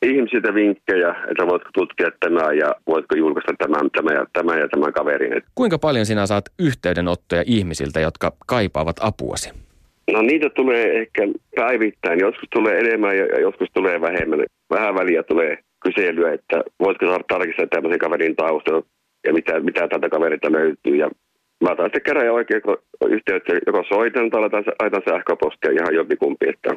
[SPEAKER 6] ihmisiltä vinkkejä, että voitko tutkia tämä ja voitko julkaista tämän, tämän ja tämän ja tämän kaverin.
[SPEAKER 4] Kuinka paljon sinä saat yhteydenottoja ihmisiltä, jotka kaipaavat apuasi?
[SPEAKER 6] No niitä tulee ehkä päivittäin. Joskus tulee enemmän ja joskus tulee vähemmän. Vähän väliä tulee kyselyä, että voitko saada tarkistaa tämmöisen kaverin taustan ja mitä, mitä tältä kaverilta löytyy. Ja mä otan sitten kerran oikein yhteyttä, joko soitan tai laitan, laitan sähköpostia ihan jompikumpi, että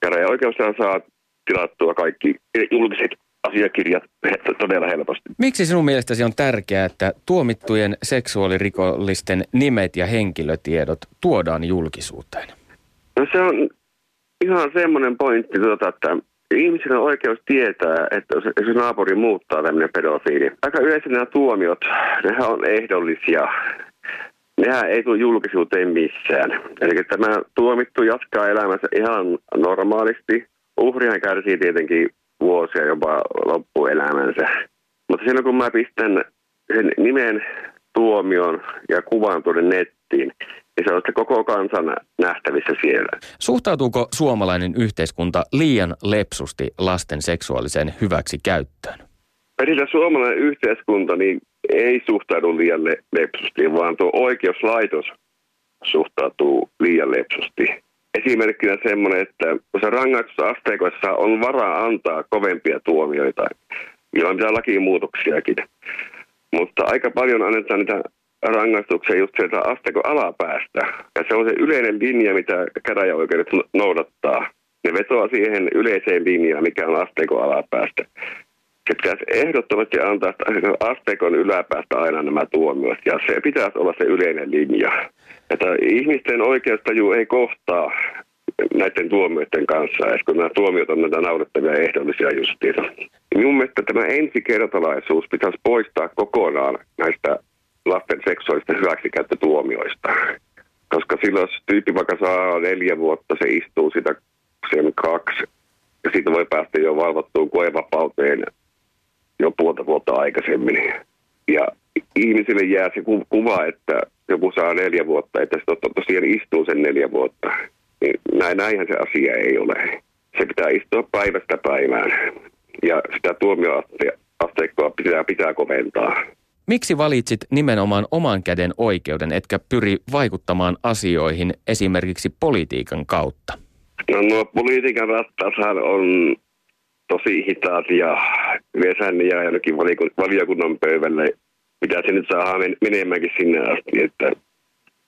[SPEAKER 6] käräjäoikeus saa tilattua kaikki julkiset asiakirjat todella helposti.
[SPEAKER 4] Miksi sinun mielestäsi on tärkeää, että tuomittujen seksuaalirikollisten nimet ja henkilötiedot tuodaan julkisuuteen?
[SPEAKER 6] No se on ihan semmoinen pointti, tuota, että ihmisillä on oikeus tietää, että jos naapuri muuttaa tämmöinen pedofiili. Aika yleensä nämä tuomiot, nehän on ehdollisia nehän ei tule julkisuuteen missään. Eli tämä tuomittu jatkaa elämänsä ihan normaalisti. Uhrihan kärsii tietenkin vuosia jopa loppuelämänsä. Mutta silloin kun mä pistän sen nimen tuomion ja kuvan tuonne nettiin, niin se on koko kansan nähtävissä siellä.
[SPEAKER 4] Suhtautuuko suomalainen yhteiskunta liian lepsusti lasten seksuaaliseen hyväksikäyttöön?
[SPEAKER 6] Välillä suomalainen yhteiskunta niin ei suhtaudu liian le- lepsusti, vaan tuo oikeuslaitos suhtautuu liian lepsusti. Esimerkkinä semmoinen, että se rangaistusasteikoissa on varaa antaa kovempia tuomioita, ilman mitään lakimuutoksiakin. Mutta aika paljon annetaan niitä rangaistuksia just sieltä asteikon alapäästä. Ja se on se yleinen linja, mitä käräjäoikeudet noudattaa. Ne vetoaa siihen yleiseen linjaan, mikä on asteikon alapäästä se pitäisi ehdottomasti antaa asteikon yläpäästä aina nämä tuomiot, ja se pitäisi olla se yleinen linja. Että ihmisten oikeustaju ei kohtaa näiden tuomioiden kanssa, että kun nämä tuomiot on näitä naurettavia ehdollisia justiinsa. Minun mielestä tämä ensikertalaisuus pitäisi poistaa kokonaan näistä lasten seksuaalista hyväksikäyttötuomioista. Koska silloin jos tyyppi vaikka saa neljä vuotta, se istuu sitä sen kaksi, ja siitä voi päästä jo valvottuun koevapauteen jo puolta vuotta aikaisemmin. Ja ihmisille jää se kuva, että joku saa neljä vuotta, että se tosiaan istuu sen neljä vuotta. Niin näin, näinhän se asia ei ole. Se pitää istua päivästä päivään ja sitä tuomioasteikkoa pitää, pitää koventaa.
[SPEAKER 4] Miksi valitsit nimenomaan oman käden oikeuden, etkä pyri vaikuttamaan asioihin esimerkiksi politiikan kautta?
[SPEAKER 6] No nuo politiikan rattaashan on hitaat ja ne jää jonnekin valiokunnan pöydälle. Mitä se nyt saa menemäänkin sinne asti. Että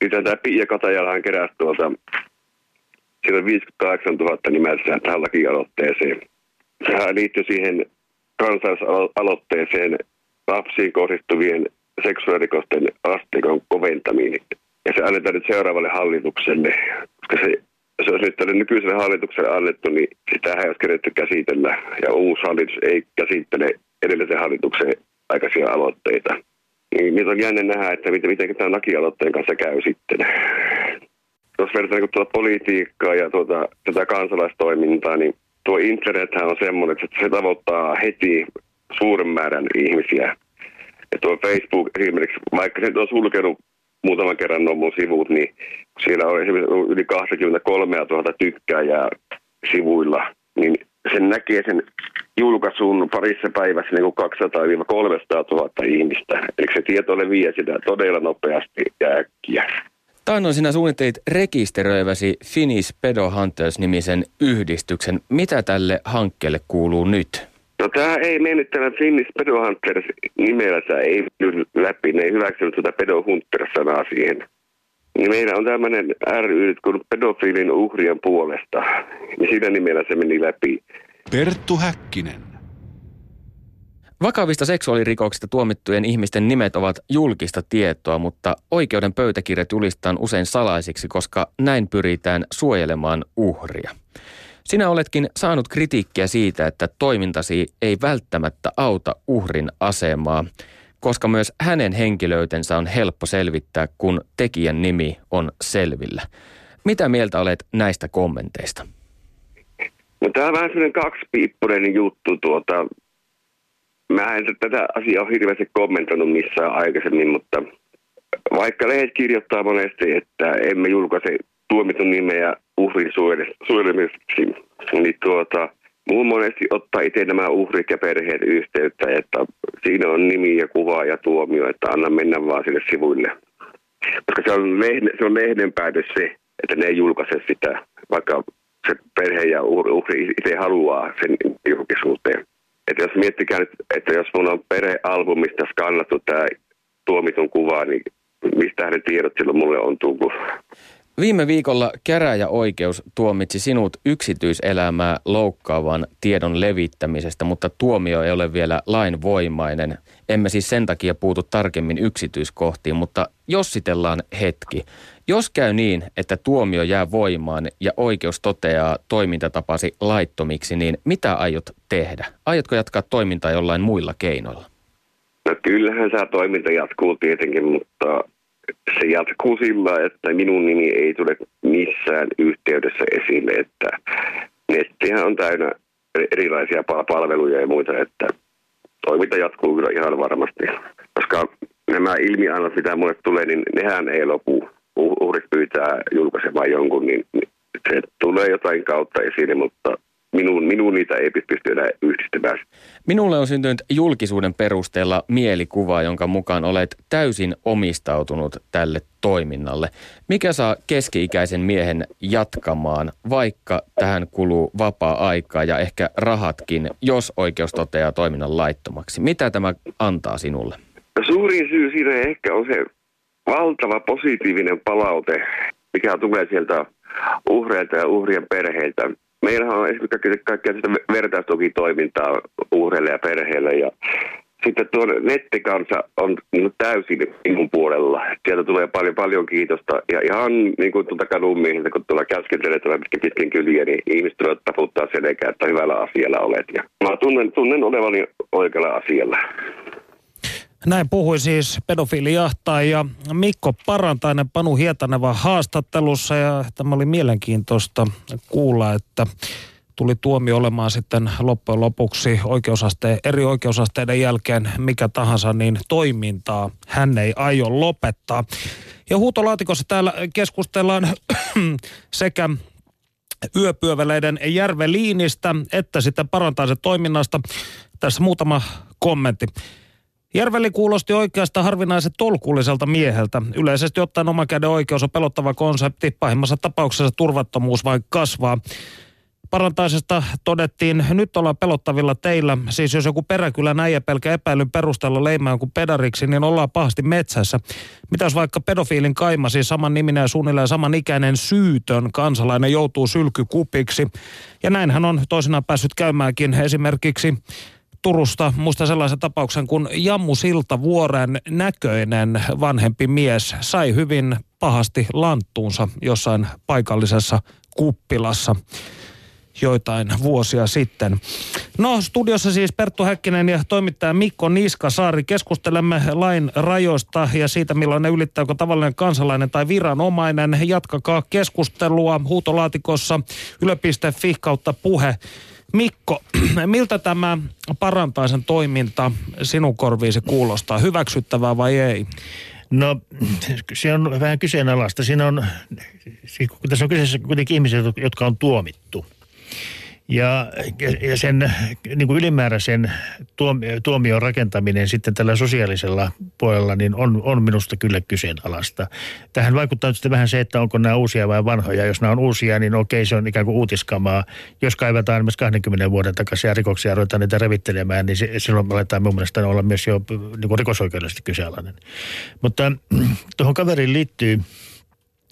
[SPEAKER 6] nyt tämä Pia Katajalaan keräsi tuolta, siellä on 58 000 nimessä tähän lakialoitteeseen. Sehän liittyy siihen kansalaisaloitteeseen lapsiin kohdistuvien seksuaalirikosten asteikon koventaminen. Ja se annetaan nyt seuraavalle hallitukselle, koska se se olisi nyt tälle nykyiselle hallitukselle annettu, niin sitä ei olisi keretty käsitellä. Ja uusi hallitus ei käsittele edellisen hallituksen aikaisia aloitteita. Niin on jännä nähdä, että miten, miten tämän lakialoitteen kanssa käy sitten. Jos vertaa niin tuota politiikkaa ja tuota, tätä kansalaistoimintaa, niin tuo internethän on semmoinen, että se tavoittaa heti suuren määrän ihmisiä. Ja tuo Facebook esimerkiksi, vaikka se on sulkenut muutaman kerran nuo mun sivut, niin siellä on esimerkiksi yli 23 000 tykkääjää sivuilla, niin sen näkee sen julkaisun parissa päivässä niin kuin 200-300 000 ihmistä. Eli se tieto leviää sitä todella nopeasti ja äkkiä.
[SPEAKER 4] Taannoin sinä suunnittelit rekisteröiväsi Finnish Pedo Hunters-nimisen yhdistyksen. Mitä tälle hankkeelle kuuluu nyt?
[SPEAKER 6] No tämä ei mennyt tämä Finnish Pedo Hunters nimellä, tämä ei mennyt läpi, ne ei hyväksynyt tuota Pedo Hunter-sanaa siihen. Niin meillä on tämmöinen ry kun pedofiilin uhrien puolesta, niin sillä nimellä se meni läpi.
[SPEAKER 1] Perttu Häkkinen.
[SPEAKER 4] Vakavista seksuaalirikoksista tuomittujen ihmisten nimet ovat julkista tietoa, mutta oikeuden pöytäkirjat julistetaan usein salaisiksi, koska näin pyritään suojelemaan uhria. Sinä oletkin saanut kritiikkiä siitä, että toimintasi ei välttämättä auta uhrin asemaa, koska myös hänen henkilöytensä on helppo selvittää, kun tekijän nimi on selvillä. Mitä mieltä olet näistä kommenteista?
[SPEAKER 6] No, tämä on vähän sellainen kaksipiippunen juttu. Tuota, mä en tätä asiaa ole hirveästi kommentoinut missään aikaisemmin, mutta vaikka lehdet kirjoittaa monesti, että emme julkaise tuomitun nimeä uhrin suojelemiseksi, niin tuota, muun monesti ottaa itse nämä uhrit ja perheet yhteyttä, että siinä on nimi ja kuva ja tuomio, että anna mennä vaan sinne sivuille. Koska se on, lehden, se on lehden päätös se, että ne ei julkaise sitä, vaikka se perhe ja uhri itse haluaa sen julkisuuteen. Että jos miettikää nyt, että jos mulla on perhealbumista skannattu tämä tuomitun kuva, niin mistä ne tiedot silloin mulle on tullut?
[SPEAKER 4] Viime viikolla käräjäoikeus tuomitsi sinut yksityiselämää loukkaavan tiedon levittämisestä, mutta tuomio ei ole vielä lainvoimainen. Emme siis sen takia puutu tarkemmin yksityiskohtiin, mutta jossitellaan hetki. Jos käy niin, että tuomio jää voimaan ja oikeus toteaa toimintatapasi laittomiksi, niin mitä aiot tehdä? Aiotko jatkaa toimintaa jollain muilla keinoilla?
[SPEAKER 6] No kyllähän tämä toiminta jatkuu tietenkin, mutta se jatkuu sillä, että minun nimi ei tule missään yhteydessä esille, että nettihän on täynnä erilaisia palveluja ja muita, että toiminta jatkuu kyllä ihan varmasti. Koska nämä ilmiannot, mitä mulle tulee, niin nehän ei lopu. Uhrit pyytää julkaisemaan jonkun, niin se tulee jotain kautta esille, mutta minun, minun niitä ei pysty enää yhdistämään.
[SPEAKER 4] Minulle on syntynyt julkisuuden perusteella mielikuva, jonka mukaan olet täysin omistautunut tälle toiminnalle. Mikä saa keski-ikäisen miehen jatkamaan, vaikka tähän kuluu vapaa-aikaa ja ehkä rahatkin, jos oikeus toteaa toiminnan laittomaksi? Mitä tämä antaa sinulle?
[SPEAKER 6] Suurin syy siinä ehkä on se valtava positiivinen palaute, mikä tulee sieltä uhreilta ja uhrien perheiltä meillähän on esimerkiksi kaikkea sitä vertaistukitoimintaa uhreille ja perheille ja sitten tuo nettikansa on niin täysin minun puolella. Sieltä tulee paljon, paljon kiitosta. Ja ihan niin kuin tuolta kadunmiehiltä, kun tuolla käskentelee tuolla pitkin, pitkin kyliä, niin ihmiset tulevat taputtaa eikä, että hyvällä asialla olet. Ja mä tunnen, tunnen olevani oikealla asialla.
[SPEAKER 2] Näin puhui siis pedofiilijahtaaja Mikko Parantainen Panu Hietaneva haastattelussa ja tämä oli mielenkiintoista kuulla, että tuli tuomio olemaan sitten loppujen lopuksi oikeusaste, eri oikeusasteiden jälkeen mikä tahansa, niin toimintaa hän ei aio lopettaa. Ja huutolaatikossa täällä keskustellaan sekä yöpyöveleiden Järveliinistä että sitten parantaisen toiminnasta. Tässä muutama kommentti. Järveli kuulosti oikeasta harvinaisen tolkulliselta mieheltä. Yleisesti ottaen oman käden oikeus on pelottava konsepti. Pahimmassa tapauksessa turvattomuus vain kasvaa. Parantaisesta todettiin, nyt ollaan pelottavilla teillä. Siis jos joku peräkylä näijä pelkä epäilyn perusteella leimaa jonkun pedariksi, niin ollaan pahasti metsässä. Mitäs vaikka pedofiilin kaima, siis saman niminen ja suunnilleen saman ikäinen syytön kansalainen joutuu sylkykupiksi. Ja näinhän on toisinaan päässyt käymäänkin esimerkiksi Turusta muista sellaisen tapauksen, kun Jammu Siltavuoren näköinen vanhempi mies sai hyvin pahasti lanttuunsa jossain paikallisessa kuppilassa joitain vuosia sitten. No, studiossa siis Perttu Häkkinen ja toimittaja Mikko Niskasaari. Keskustelemme lain rajoista ja siitä, milloin ne ylittääkö tavallinen kansalainen tai viranomainen. Jatkakaa keskustelua huutolaatikossa yle.fi kautta puhe. Mikko, miltä tämä parantaa sen toiminta sinun korviisi kuulostaa? Hyväksyttävää vai ei?
[SPEAKER 3] No se on vähän kyseenalaista. Siinä on, tässä on kyseessä kuitenkin ihmisiä, jotka on tuomittu. Ja, ja sen niin kuin ylimääräisen tuomion rakentaminen sitten tällä sosiaalisella puolella niin on, on minusta kyllä kyseenalaista. Tähän vaikuttaa sitten vähän se, että onko nämä uusia vai vanhoja. Jos nämä on uusia, niin okei, se on ikään kuin uutiskamaa. Jos kaivataan esimerkiksi 20 vuoden takaisin rikoksia ja ruvetaan niitä revittelemään, niin se, silloin aletaan mun mielestä olla myös jo niin kuin rikosoikeudellisesti kyseenalainen. Mutta tuohon kaveriin liittyy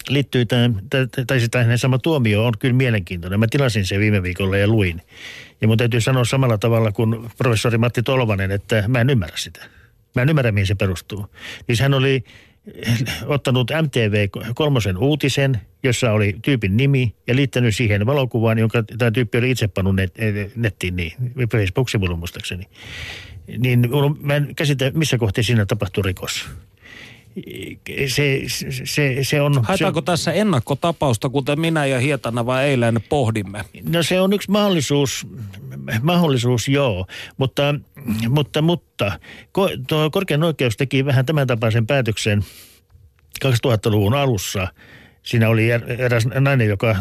[SPEAKER 3] liittyy tämän, tai siis sama tuomio on kyllä mielenkiintoinen. Mä tilasin sen viime viikolla ja luin. Ja mun täytyy sanoa samalla tavalla kuin professori Matti Tolvanen, että mä en ymmärrä sitä. Mä en ymmärrä, mihin se perustuu. Niin hän oli ottanut MTV kolmosen uutisen, jossa oli tyypin nimi ja liittänyt siihen valokuvan, jonka tämä tyyppi oli itse pannut net, nettiin, niin Facebook-sivulla muistaakseni. Niin mä en käsitä, missä kohti siinä tapahtui rikos se, se, se on...
[SPEAKER 2] Haetaanko
[SPEAKER 3] se,
[SPEAKER 2] tässä ennakkotapausta, kuten minä ja Hietana vai eilen pohdimme?
[SPEAKER 3] No se on yksi mahdollisuus, mahdollisuus joo, mutta, mutta, mutta tuo korkean oikeus teki vähän tämän tapaisen päätöksen 2000-luvun alussa. Siinä oli eräs nainen, joka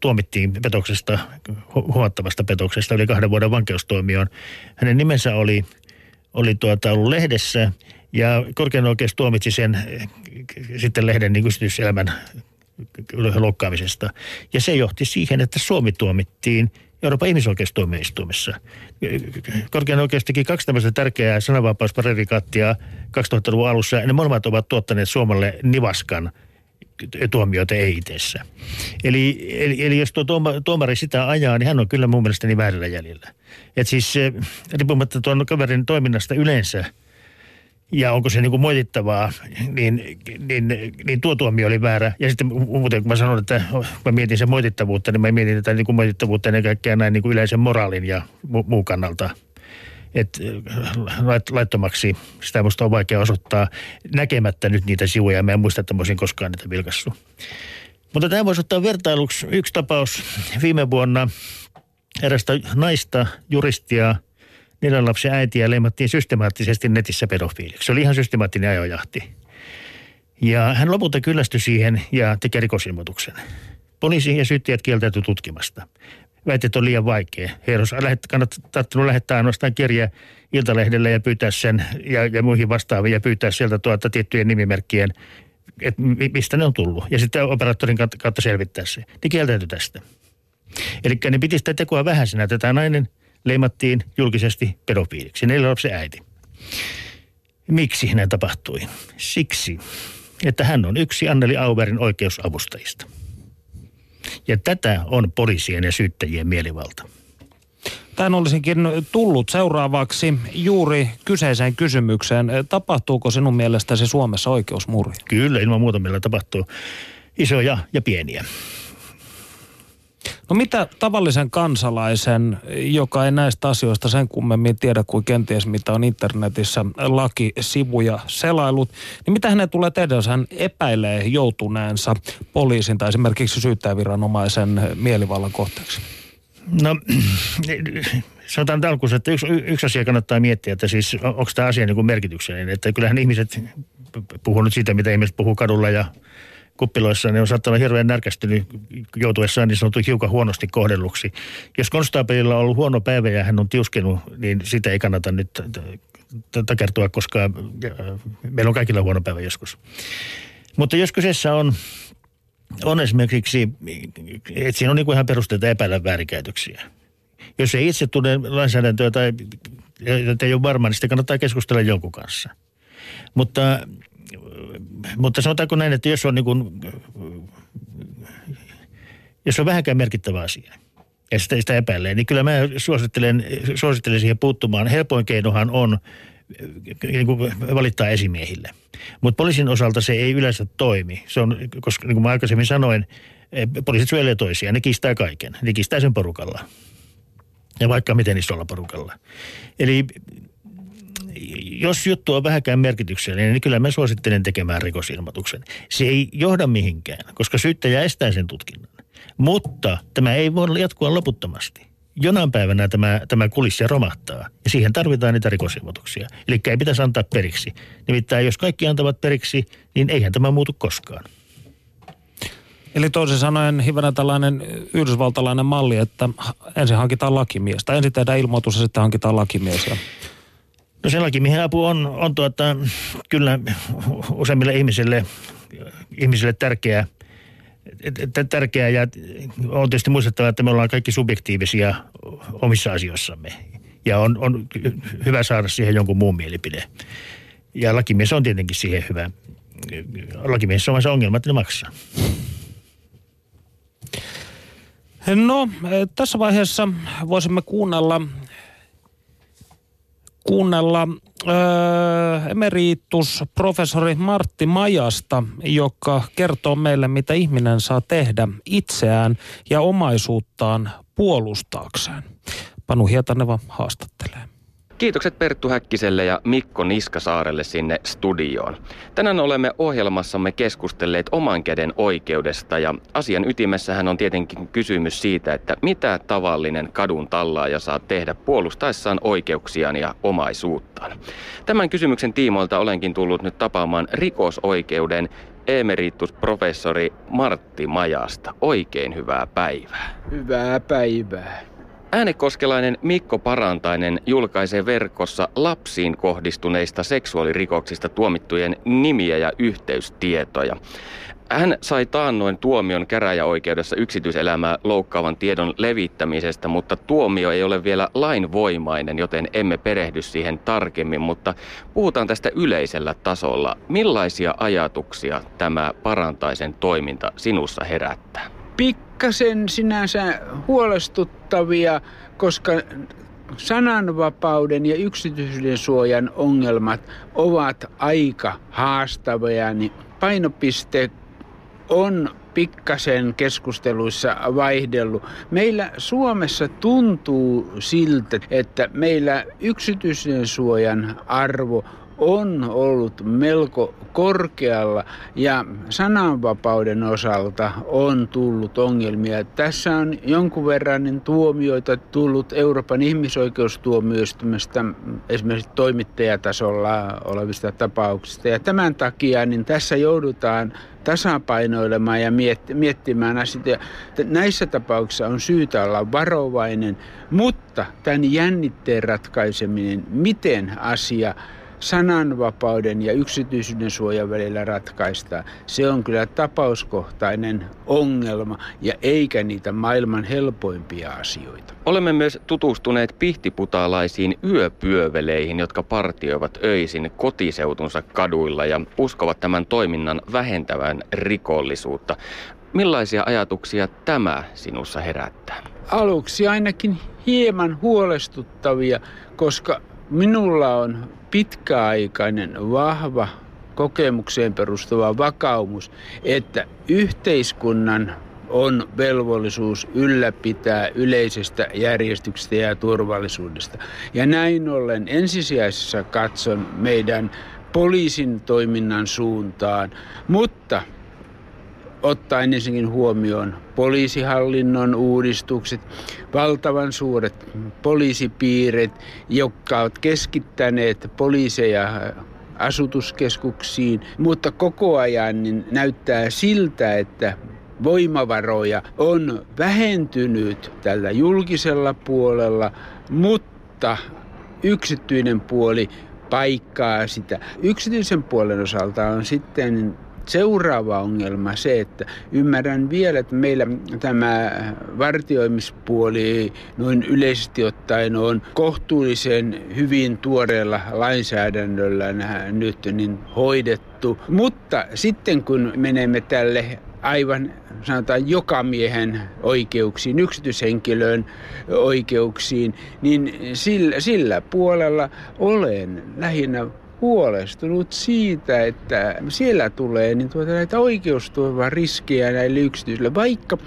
[SPEAKER 3] tuomittiin petoksesta, huomattavasta petoksesta, oli kahden vuoden vankeustoimioon. Hänen nimensä oli, oli tuota, ollut lehdessä ja korkein oikeus tuomitsi sen eh, sitten lehden niin yksityiselämän loukkaamisesta. Ja se johti siihen, että Suomi tuomittiin Euroopan ihmisoikeustuomioistuimessa. Korkein oikeus teki kaksi tämmöistä tärkeää sananvapausparevikaattia 2000-luvun alussa. Ne molemmat ovat tuottaneet Suomelle nivaskan tuomioita ei itse. Eli, eli, eli jos tuo tuomari sitä ajaa, niin hän on kyllä mun mielestäni väärällä jäljellä. Et siis eh, riippumatta tuon kaverin toiminnasta yleensä – ja onko se niin kuin moitittavaa, niin, niin, niin tuo tuomio oli väärä. Ja sitten muuten kun mä sanon, että mä mietin sen moitittavuutta, niin mä mietin tätä niin kuin moitittavuutta ennen kaikkea näin niin kuin yleisen moraalin ja mu- muu kannalta. Että lait, laittomaksi sitä musta on vaikea osoittaa näkemättä nyt niitä sivuja. Mä en muista, että mä olisin koskaan niitä vilkassut. Mutta tämä voisi ottaa vertailuksi yksi tapaus viime vuonna erästä naista, juristia – neljän lapsen äitiä leimattiin systemaattisesti netissä pedofiiliksi. Se oli ihan systemaattinen ajojahti. Ja hän lopulta kyllästyi siihen ja teki rikosilmoituksen. Poliisi ja syyttäjät kieltäytyi tutkimasta. Väitteet on liian vaikea. Heidän kannattaa lähettää ainoastaan kirja Iltalehdelle ja pyytää sen ja, ja muihin vastaaviin ja pyytää sieltä tuota tiettyjen nimimerkkien, että mistä ne on tullut. Ja sitten operaattorin kautta selvittää se. Ne kieltäytyi tästä. Eli ne piti sitä tekoa vähäisenä. Tätä nainen – leimattiin julkisesti pedofiiliksi. Neljä lapsen äiti. Miksi näin tapahtui? Siksi, että hän on yksi Anneli Auberin oikeusavustajista. Ja tätä on poliisien ja syyttäjien mielivalta.
[SPEAKER 2] Tämän olisinkin tullut seuraavaksi juuri kyseiseen kysymykseen. Tapahtuuko sinun mielestäsi Suomessa oikeusmurhi?
[SPEAKER 3] Kyllä, ilman muuta meillä tapahtuu isoja ja pieniä.
[SPEAKER 2] No mitä tavallisen kansalaisen, joka ei näistä asioista sen kummemmin tiedä kuin kenties mitä on internetissä lakisivuja selailut, niin mitä hänen tulee tehdä, jos hän epäilee joutuneensa poliisin tai esimerkiksi syyttäjäviranomaisen mielivallan kohteeksi?
[SPEAKER 3] No sanotaan alkuun, että yksi, yksi asia kannattaa miettiä, että siis onko tämä asia niin merkityksellinen. Että kyllähän ihmiset puhuu nyt siitä, mitä ihmiset puhuu kadulla ja kuppiloissa, ne on saattanut hirveän närkästynyt joutuessaan niin sanottu hiukan huonosti kohdelluksi. Jos konstaapelilla on ollut huono päivä ja hän on tiuskenut, niin sitä ei kannata nyt takertua, koska meillä on kaikilla huono päivä joskus. Mutta jos kyseessä on, on esimerkiksi, että siinä on niin kuin ihan perusteita epäillä väärinkäytöksiä. Jos ei itse tunne lainsäädäntöä tai ei ole varma, niin sitten kannattaa keskustella jonkun kanssa. Mutta mutta sanotaanko näin, että jos on, niin kuin, jos on vähänkään merkittävä asia ja sitä, sitä epäilee, niin kyllä mä suosittelen, suosittelen siihen puuttumaan. Helpoin keinohan on niin kuin valittaa esimiehille. Mutta poliisin osalta se ei yleensä toimi. Se on, koska niin kuin mä aikaisemmin sanoin, poliisit suojelee toisiaan. Ne kistää kaiken. Ne kistää sen porukalla. Ja vaikka miten isolla porukalla. Eli jos juttu on vähäkään merkityksellinen, niin kyllä mä suosittelen tekemään rikosilmoituksen. Se ei johda mihinkään, koska syyttäjä estää sen tutkinnan. Mutta tämä ei voi jatkua loputtomasti. Jonain päivänä tämä, tämä kulissi romahtaa ja siihen tarvitaan niitä rikosilmoituksia. Eli ei pitäisi antaa periksi. Nimittäin jos kaikki antavat periksi, niin eihän tämä muutu koskaan.
[SPEAKER 2] Eli toisin sanoen hivenen tällainen yhdysvaltalainen malli, että ensin hankitaan lakimies. Tai ensin tehdään ilmoitus ja sitten hankitaan lakimies.
[SPEAKER 3] No se lakimiehen apu on, on tuota, kyllä useimmille ihmisille, ihmisille tärkeää, tärkeää ja on tietysti muistettava, että me ollaan kaikki subjektiivisia omissa asioissamme. Ja on, on hyvä saada siihen jonkun muun mielipide. Ja lakimies on tietenkin siihen hyvä. Lakimies on se ongelma, että ne maksaa.
[SPEAKER 2] No, tässä vaiheessa voisimme kuunnella kuunnella öö, emeritusprofessori Martti Majasta, joka kertoo meille, mitä ihminen saa tehdä itseään ja omaisuuttaan puolustaakseen. Panu Hietaneva haastattelee.
[SPEAKER 4] Kiitokset Perttu Häkkiselle ja Mikko Niskasaarelle sinne studioon. Tänään olemme ohjelmassamme keskustelleet oman käden oikeudesta ja asian ytimessähän on tietenkin kysymys siitä, että mitä tavallinen kadun tallaaja saa tehdä puolustaessaan oikeuksiaan ja omaisuuttaan. Tämän kysymyksen tiimoilta olenkin tullut nyt tapaamaan rikosoikeuden emeritusprofessori Martti Majasta. Oikein hyvää päivää.
[SPEAKER 7] Hyvää päivää.
[SPEAKER 4] Äänekoskelainen Mikko Parantainen julkaisee verkossa lapsiin kohdistuneista seksuaalirikoksista tuomittujen nimiä ja yhteystietoja. Hän sai taannoin tuomion käräjäoikeudessa yksityiselämää loukkaavan tiedon levittämisestä, mutta tuomio ei ole vielä lainvoimainen, joten emme perehdy siihen tarkemmin, mutta puhutaan tästä yleisellä tasolla. Millaisia ajatuksia tämä Parantaisen toiminta sinussa herättää?
[SPEAKER 7] Pikkasen sinänsä huolestuttavia, koska sananvapauden ja yksityisyyden suojan ongelmat ovat aika haastavia, niin painopiste on pikkasen keskusteluissa vaihdellut. Meillä Suomessa tuntuu siltä, että meillä yksityisen suojan arvo on ollut melko korkealla ja sananvapauden osalta on tullut ongelmia. Tässä on jonkun verran tuomioita tullut Euroopan ihmisoikeustuomioistumista esimerkiksi toimittajatasolla olevista tapauksista. Ja tämän takia niin tässä joudutaan tasapainoilemaan ja miettimään asioita. Näissä tapauksissa on syytä olla varovainen, mutta tämän jännitteen ratkaiseminen, miten asia sananvapauden ja yksityisyyden suojan välillä ratkaistaan. Se on kyllä tapauskohtainen ongelma ja eikä niitä maailman helpoimpia asioita.
[SPEAKER 4] Olemme myös tutustuneet pihtiputaalaisiin yöpyöveleihin, jotka partioivat öisin kotiseutunsa kaduilla ja uskovat tämän toiminnan vähentävän rikollisuutta. Millaisia ajatuksia tämä sinussa herättää?
[SPEAKER 7] Aluksi ainakin hieman huolestuttavia, koska minulla on pitkäaikainen, vahva, kokemukseen perustuva vakaumus, että yhteiskunnan on velvollisuus ylläpitää yleisestä järjestyksestä ja turvallisuudesta. Ja näin ollen ensisijaisessa katson meidän poliisin toiminnan suuntaan, mutta ottaen ensinnäkin huomioon poliisihallinnon uudistukset, valtavan suuret poliisipiirit, jotka ovat keskittäneet poliiseja asutuskeskuksiin, mutta koko ajan niin näyttää siltä, että voimavaroja on vähentynyt tällä julkisella puolella, mutta yksityinen puoli paikkaa sitä. Yksityisen puolen osalta on sitten seuraava ongelma se, että ymmärrän vielä, että meillä tämä vartioimispuoli noin yleisesti ottaen on kohtuullisen hyvin tuoreella lainsäädännöllä nyt niin hoidettu. Mutta sitten kun menemme tälle aivan sanotaan joka miehen oikeuksiin, yksityishenkilön oikeuksiin, niin sillä, sillä puolella olen lähinnä huolestunut siitä, että siellä tulee niin tuota näitä oikeusturvan riskejä näille yksityisille. Vaikka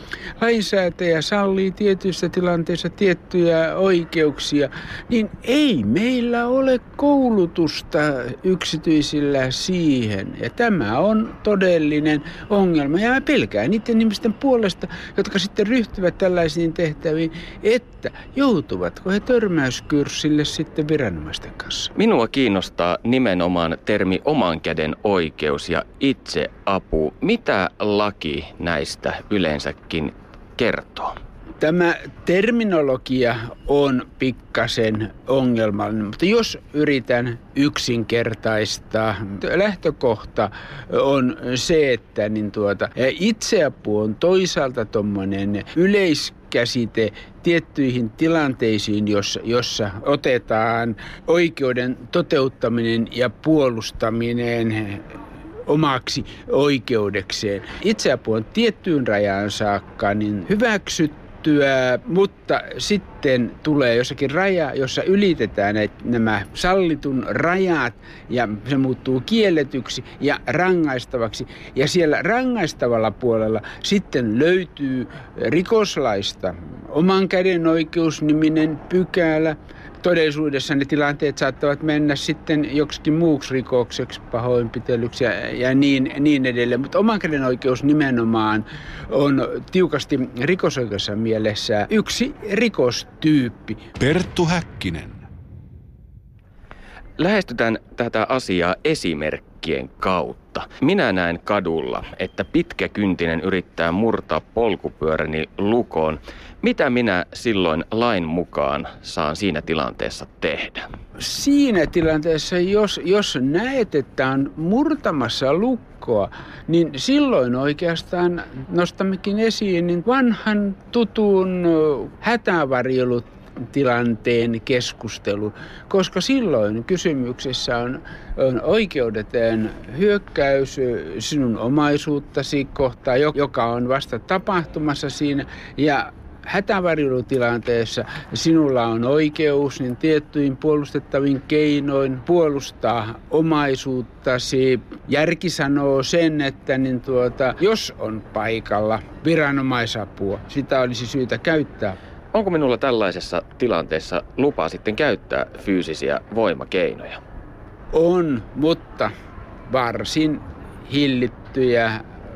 [SPEAKER 7] lainsäätäjä sallii tietyissä tilanteissa tiettyjä oikeuksia, niin ei meillä ole koulutusta yksityisillä siihen. Ja tämä on todellinen ongelma. Ja mä pelkään niiden ihmisten puolesta, jotka sitten ryhtyvät tällaisiin tehtäviin, että joutuvatko he törmäyskurssille sitten viranomaisten kanssa.
[SPEAKER 4] Minua kiinnostaa nimenomaan nimenomaan termi oman käden oikeus ja itseapu. Mitä laki näistä yleensäkin kertoo?
[SPEAKER 7] Tämä terminologia on pikkasen ongelmallinen, mutta jos yritän yksinkertaistaa, lähtökohta on se, että niin tuota, itseapu on toisaalta tuommoinen yleiskäsite tiettyihin tilanteisiin, jossa, jossa otetaan oikeuden toteuttaminen ja puolustaminen omaksi oikeudekseen. Itseapu on tiettyyn rajaan saakka niin hyväksytty hyväksyttyä, mutta sitten tulee jossakin raja, jossa ylitetään nämä sallitun rajat ja se muuttuu kielletyksi ja rangaistavaksi. Ja siellä rangaistavalla puolella sitten löytyy rikoslaista oman käden oikeusniminen pykälä, todellisuudessa ne tilanteet saattavat mennä sitten joksikin muuksi rikokseksi, pahoinpitelyksi ja, ja niin, niin edelleen. Mutta oman käden oikeus nimenomaan on tiukasti rikosoikeudessa mielessä yksi rikostyyppi.
[SPEAKER 1] Perttu Häkkinen.
[SPEAKER 4] Lähestytään tätä asiaa esimerkkien kautta. Minä näen kadulla, että pitkäkyntinen yrittää murtaa polkupyöräni lukoon. Mitä minä silloin lain mukaan saan siinä tilanteessa tehdä?
[SPEAKER 7] Siinä tilanteessa, jos, jos näet, että on murtamassa lukkoa, niin silloin oikeastaan nostammekin esiin niin vanhan tutun hätävarjelut tilanteen keskustelu, koska silloin kysymyksessä on, on oikeudeteen hyökkäys sinun omaisuuttasi kohtaan, joka on vasta tapahtumassa siinä, ja hätävarjelutilanteessa sinulla on oikeus niin tiettyin puolustettavin keinoin puolustaa omaisuuttasi. Järki sanoo sen, että niin tuota, jos on paikalla viranomaisapua, sitä olisi syytä käyttää.
[SPEAKER 4] Onko minulla tällaisessa tilanteessa lupa sitten käyttää fyysisiä voimakeinoja?
[SPEAKER 7] On, mutta varsin hillittyjä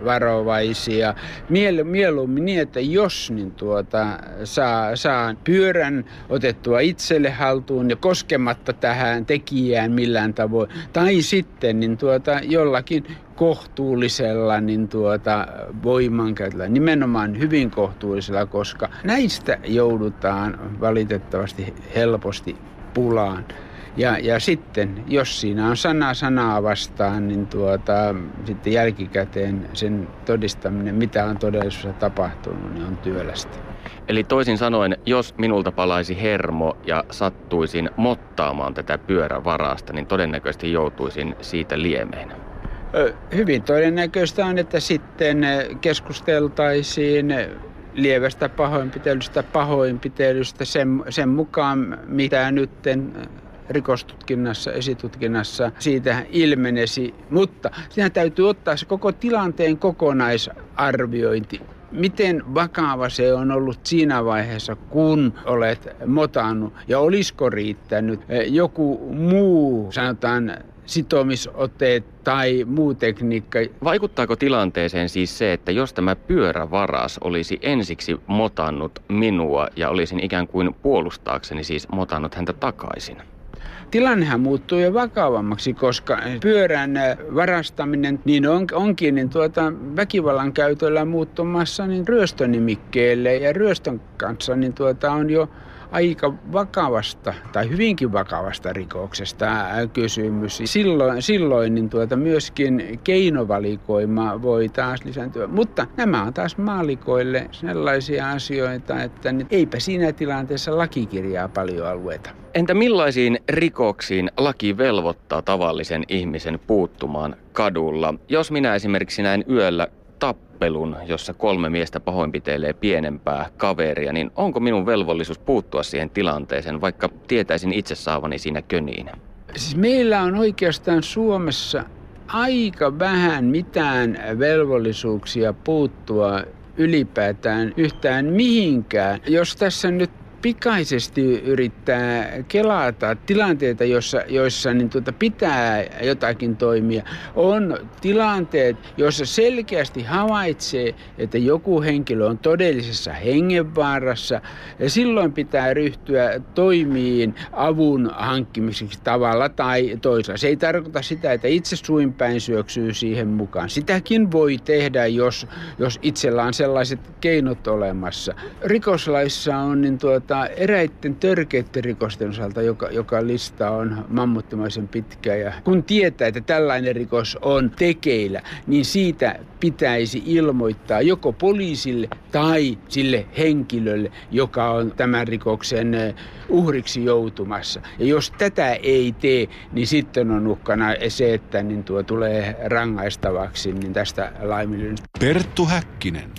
[SPEAKER 7] varovaisia. Miel, mieluummin niin, että jos niin tuota, saa, saa pyörän otettua itselle haltuun ja koskematta tähän tekijään millään tavoin, tai sitten niin tuota, jollakin kohtuullisella niin tuota, voimankäytöllä, nimenomaan hyvin kohtuullisella, koska näistä joudutaan valitettavasti helposti pulaan. Ja, ja sitten, jos siinä on sana sanaa vastaan, niin tuota, sitten jälkikäteen sen todistaminen, mitä on todellisuudessa tapahtunut, niin on työlästä.
[SPEAKER 4] Eli toisin sanoen, jos minulta palaisi hermo ja sattuisin mottaamaan tätä pyörävarasta, niin todennäköisesti joutuisin siitä liemeen.
[SPEAKER 7] Hyvin todennäköistä on, että sitten keskusteltaisiin lievästä pahoinpitelystä, pahoinpitelystä sen, sen mukaan, mitä nytten rikostutkinnassa, esitutkinnassa siitä ilmenesi. Mutta siinä täytyy ottaa se koko tilanteen kokonaisarviointi. Miten vakava se on ollut siinä vaiheessa, kun olet motannut ja olisiko riittänyt joku muu, sanotaan sitomisoteet tai muu tekniikka.
[SPEAKER 4] Vaikuttaako tilanteeseen siis se, että jos tämä pyörävaras olisi ensiksi motannut minua ja olisin ikään kuin puolustaakseni siis motannut häntä takaisin?
[SPEAKER 7] Tilannehan muuttuu jo vakavammaksi, koska pyörän varastaminen niin on, onkin niin tuota, väkivallan käytöllä muuttumassa niin ryöstönimikkeelle ja ryöstön kanssa niin tuota, on jo aika vakavasta tai hyvinkin vakavasta rikoksesta kysymys. Silloin, silloin niin tuota myöskin keinovalikoima voi taas lisääntyä. Mutta nämä on taas maalikoille sellaisia asioita, että eipä siinä tilanteessa lakikirjaa paljon alueita.
[SPEAKER 4] Entä millaisiin rikoksiin laki velvoittaa tavallisen ihmisen puuttumaan kadulla? Jos minä esimerkiksi näin yöllä tappelun, jossa kolme miestä pahoinpitelee pienempää kaveria, niin onko minun velvollisuus puuttua siihen tilanteeseen, vaikka tietäisin itse saavani siinä köniin?
[SPEAKER 7] Siis meillä on oikeastaan Suomessa aika vähän mitään velvollisuuksia puuttua ylipäätään yhtään mihinkään. Jos tässä nyt pikaisesti yrittää kelata tilanteita, joissa, joissa niin tuota pitää jotakin toimia. On tilanteet, joissa selkeästi havaitsee, että joku henkilö on todellisessa hengenvaarassa ja silloin pitää ryhtyä toimiin avun hankkimiseksi tavalla tai toisella. Se ei tarkoita sitä, että itse suinpäin syöksyy siihen mukaan. Sitäkin voi tehdä, jos, jos itsellä on sellaiset keinot olemassa. Rikoslaissa on niin tuota, eräiden törkeiden rikosten osalta, joka, joka lista on mammuttimaisen pitkä. Ja kun tietää, että tällainen rikos on tekeillä, niin siitä pitäisi ilmoittaa joko poliisille tai sille henkilölle, joka on tämän rikoksen uhriksi joutumassa. Ja jos tätä ei tee, niin sitten on uhkana se, että niin tuo tulee rangaistavaksi niin tästä laiminlyönnistä.
[SPEAKER 1] Perttu Häkkinen.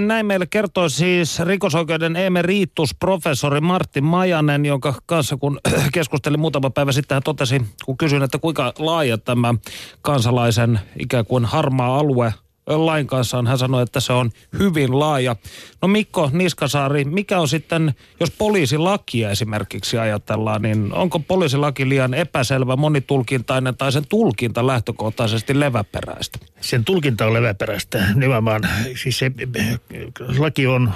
[SPEAKER 2] Näin meille kertoo siis rikosoikeuden emeritus-professori Martti Majanen, jonka kanssa kun keskustelin muutama päivä sitten, hän totesi, kun kysyin, että kuinka laaja tämä kansalaisen ikään kuin harmaa alue lain kanssa. Hän sanoi, että se on hyvin laaja. No Mikko Niskasaari, mikä on sitten, jos poliisilakia esimerkiksi ajatellaan, niin onko poliisilaki liian epäselvä, monitulkintainen tai sen tulkinta lähtökohtaisesti leväperäistä?
[SPEAKER 3] Sen tulkinta on leväperäistä nimenomaan. Siis se laki on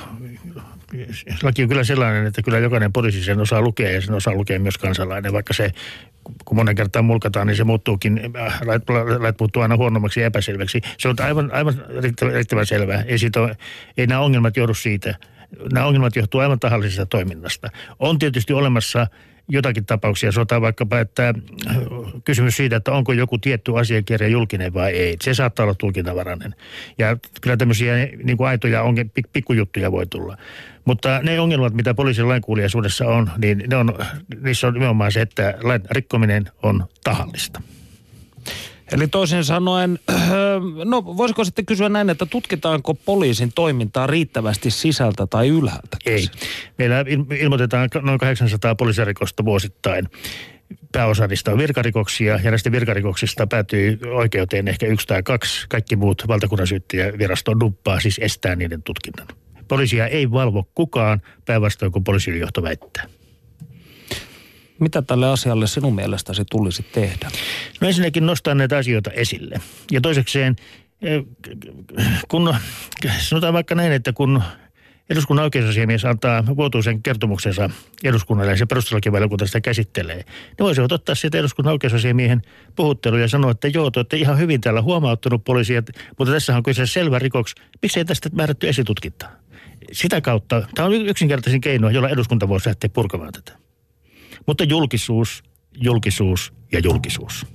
[SPEAKER 3] laki on kyllä sellainen, että kyllä jokainen poliisi sen osaa lukea ja sen osaa lukea myös kansalainen, vaikka se kun monen kertaan mulkataan, niin se muuttuukin, äh, lait, lait muuttuu aina huonommaksi ja epäselväksi. Se on aivan, aivan riittävän, riittävän selvää. Ei, siitä ole, ei nämä ongelmat johdu siitä. Nämä ongelmat johtuu aivan tahallisesta toiminnasta. On tietysti olemassa jotakin tapauksia, sanotaan vaikkapa, että äh, kysymys siitä, että onko joku tietty asiakirja julkinen vai ei. Se saattaa olla tulkinnanvarainen. Ja kyllä tämmöisiä niin kuin aitoja pikkujuttuja voi tulla. Mutta ne ongelmat, mitä poliisin lainkuuliaisuudessa on, niin ne on, niissä on nimenomaan se, että lain rikkominen on tahallista.
[SPEAKER 2] Eli toisin sanoen, no voisiko sitten kysyä näin, että tutkitaanko poliisin toimintaa riittävästi sisältä tai ylhäältä?
[SPEAKER 3] Ei. Meillä ilmoitetaan noin 800 poliisirikosta vuosittain. Pääosa niistä on virkarikoksia ja näistä virkarikoksista päätyy oikeuteen ehkä yksi tai kaksi. Kaikki muut valtakunnan syyttäjävirasto duppaa, siis estää niiden tutkinnan. Poliisia ei valvo kukaan, päinvastoin kuin poliisijohto väittää.
[SPEAKER 2] Mitä tälle asialle sinun mielestäsi tulisi tehdä?
[SPEAKER 3] No ensinnäkin nostaa näitä asioita esille. Ja toisekseen, eh, kun sanotaan vaikka näin, että kun eduskunnan oikeusasiamies antaa vuotuisen kertomuksensa eduskunnalle ja se perustuslakivaliokunta sitä käsittelee, niin voisivat ottaa sieltä eduskunnan oikeusasiamiehen puhuttelua ja sanoa, että joo, te olette ihan hyvin täällä huomauttanut poliisia, mutta tässä on kyse selvä rikoksi. Miksei tästä määrätty esitutkintaa? Sitä kautta, tämä on yksinkertaisin keino, jolla eduskunta voisi lähteä purkamaan tätä. Mutta julkisuus, julkisuus ja julkisuus.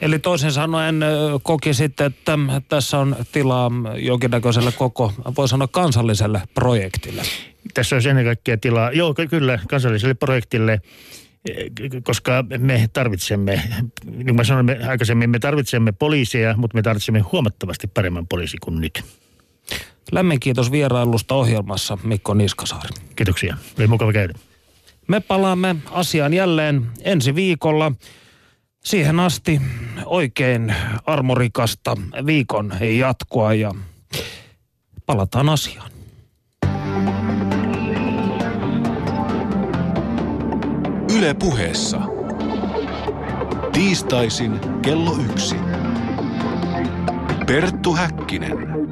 [SPEAKER 2] Eli toisin sanoen koki sitten, että tässä on tilaa jonkinnäköiselle koko, voi sanoa kansalliselle projektille.
[SPEAKER 3] Tässä on ennen kaikkea tilaa, joo kyllä, kansalliselle projektille, koska me tarvitsemme, niin kuin mä sanoin aikaisemmin, me tarvitsemme poliiseja, mutta me tarvitsemme huomattavasti paremman poliisi kuin nyt.
[SPEAKER 2] Lämmin kiitos vierailusta ohjelmassa Mikko Niskasaari.
[SPEAKER 3] Kiitoksia, oli mukava käydä.
[SPEAKER 2] Me palaamme asiaan jälleen ensi viikolla. Siihen asti oikein armorikasta viikon jatkoa ja palataan asiaan.
[SPEAKER 1] Yle puheessa. Tiistaisin kello yksi. Perttu Häkkinen.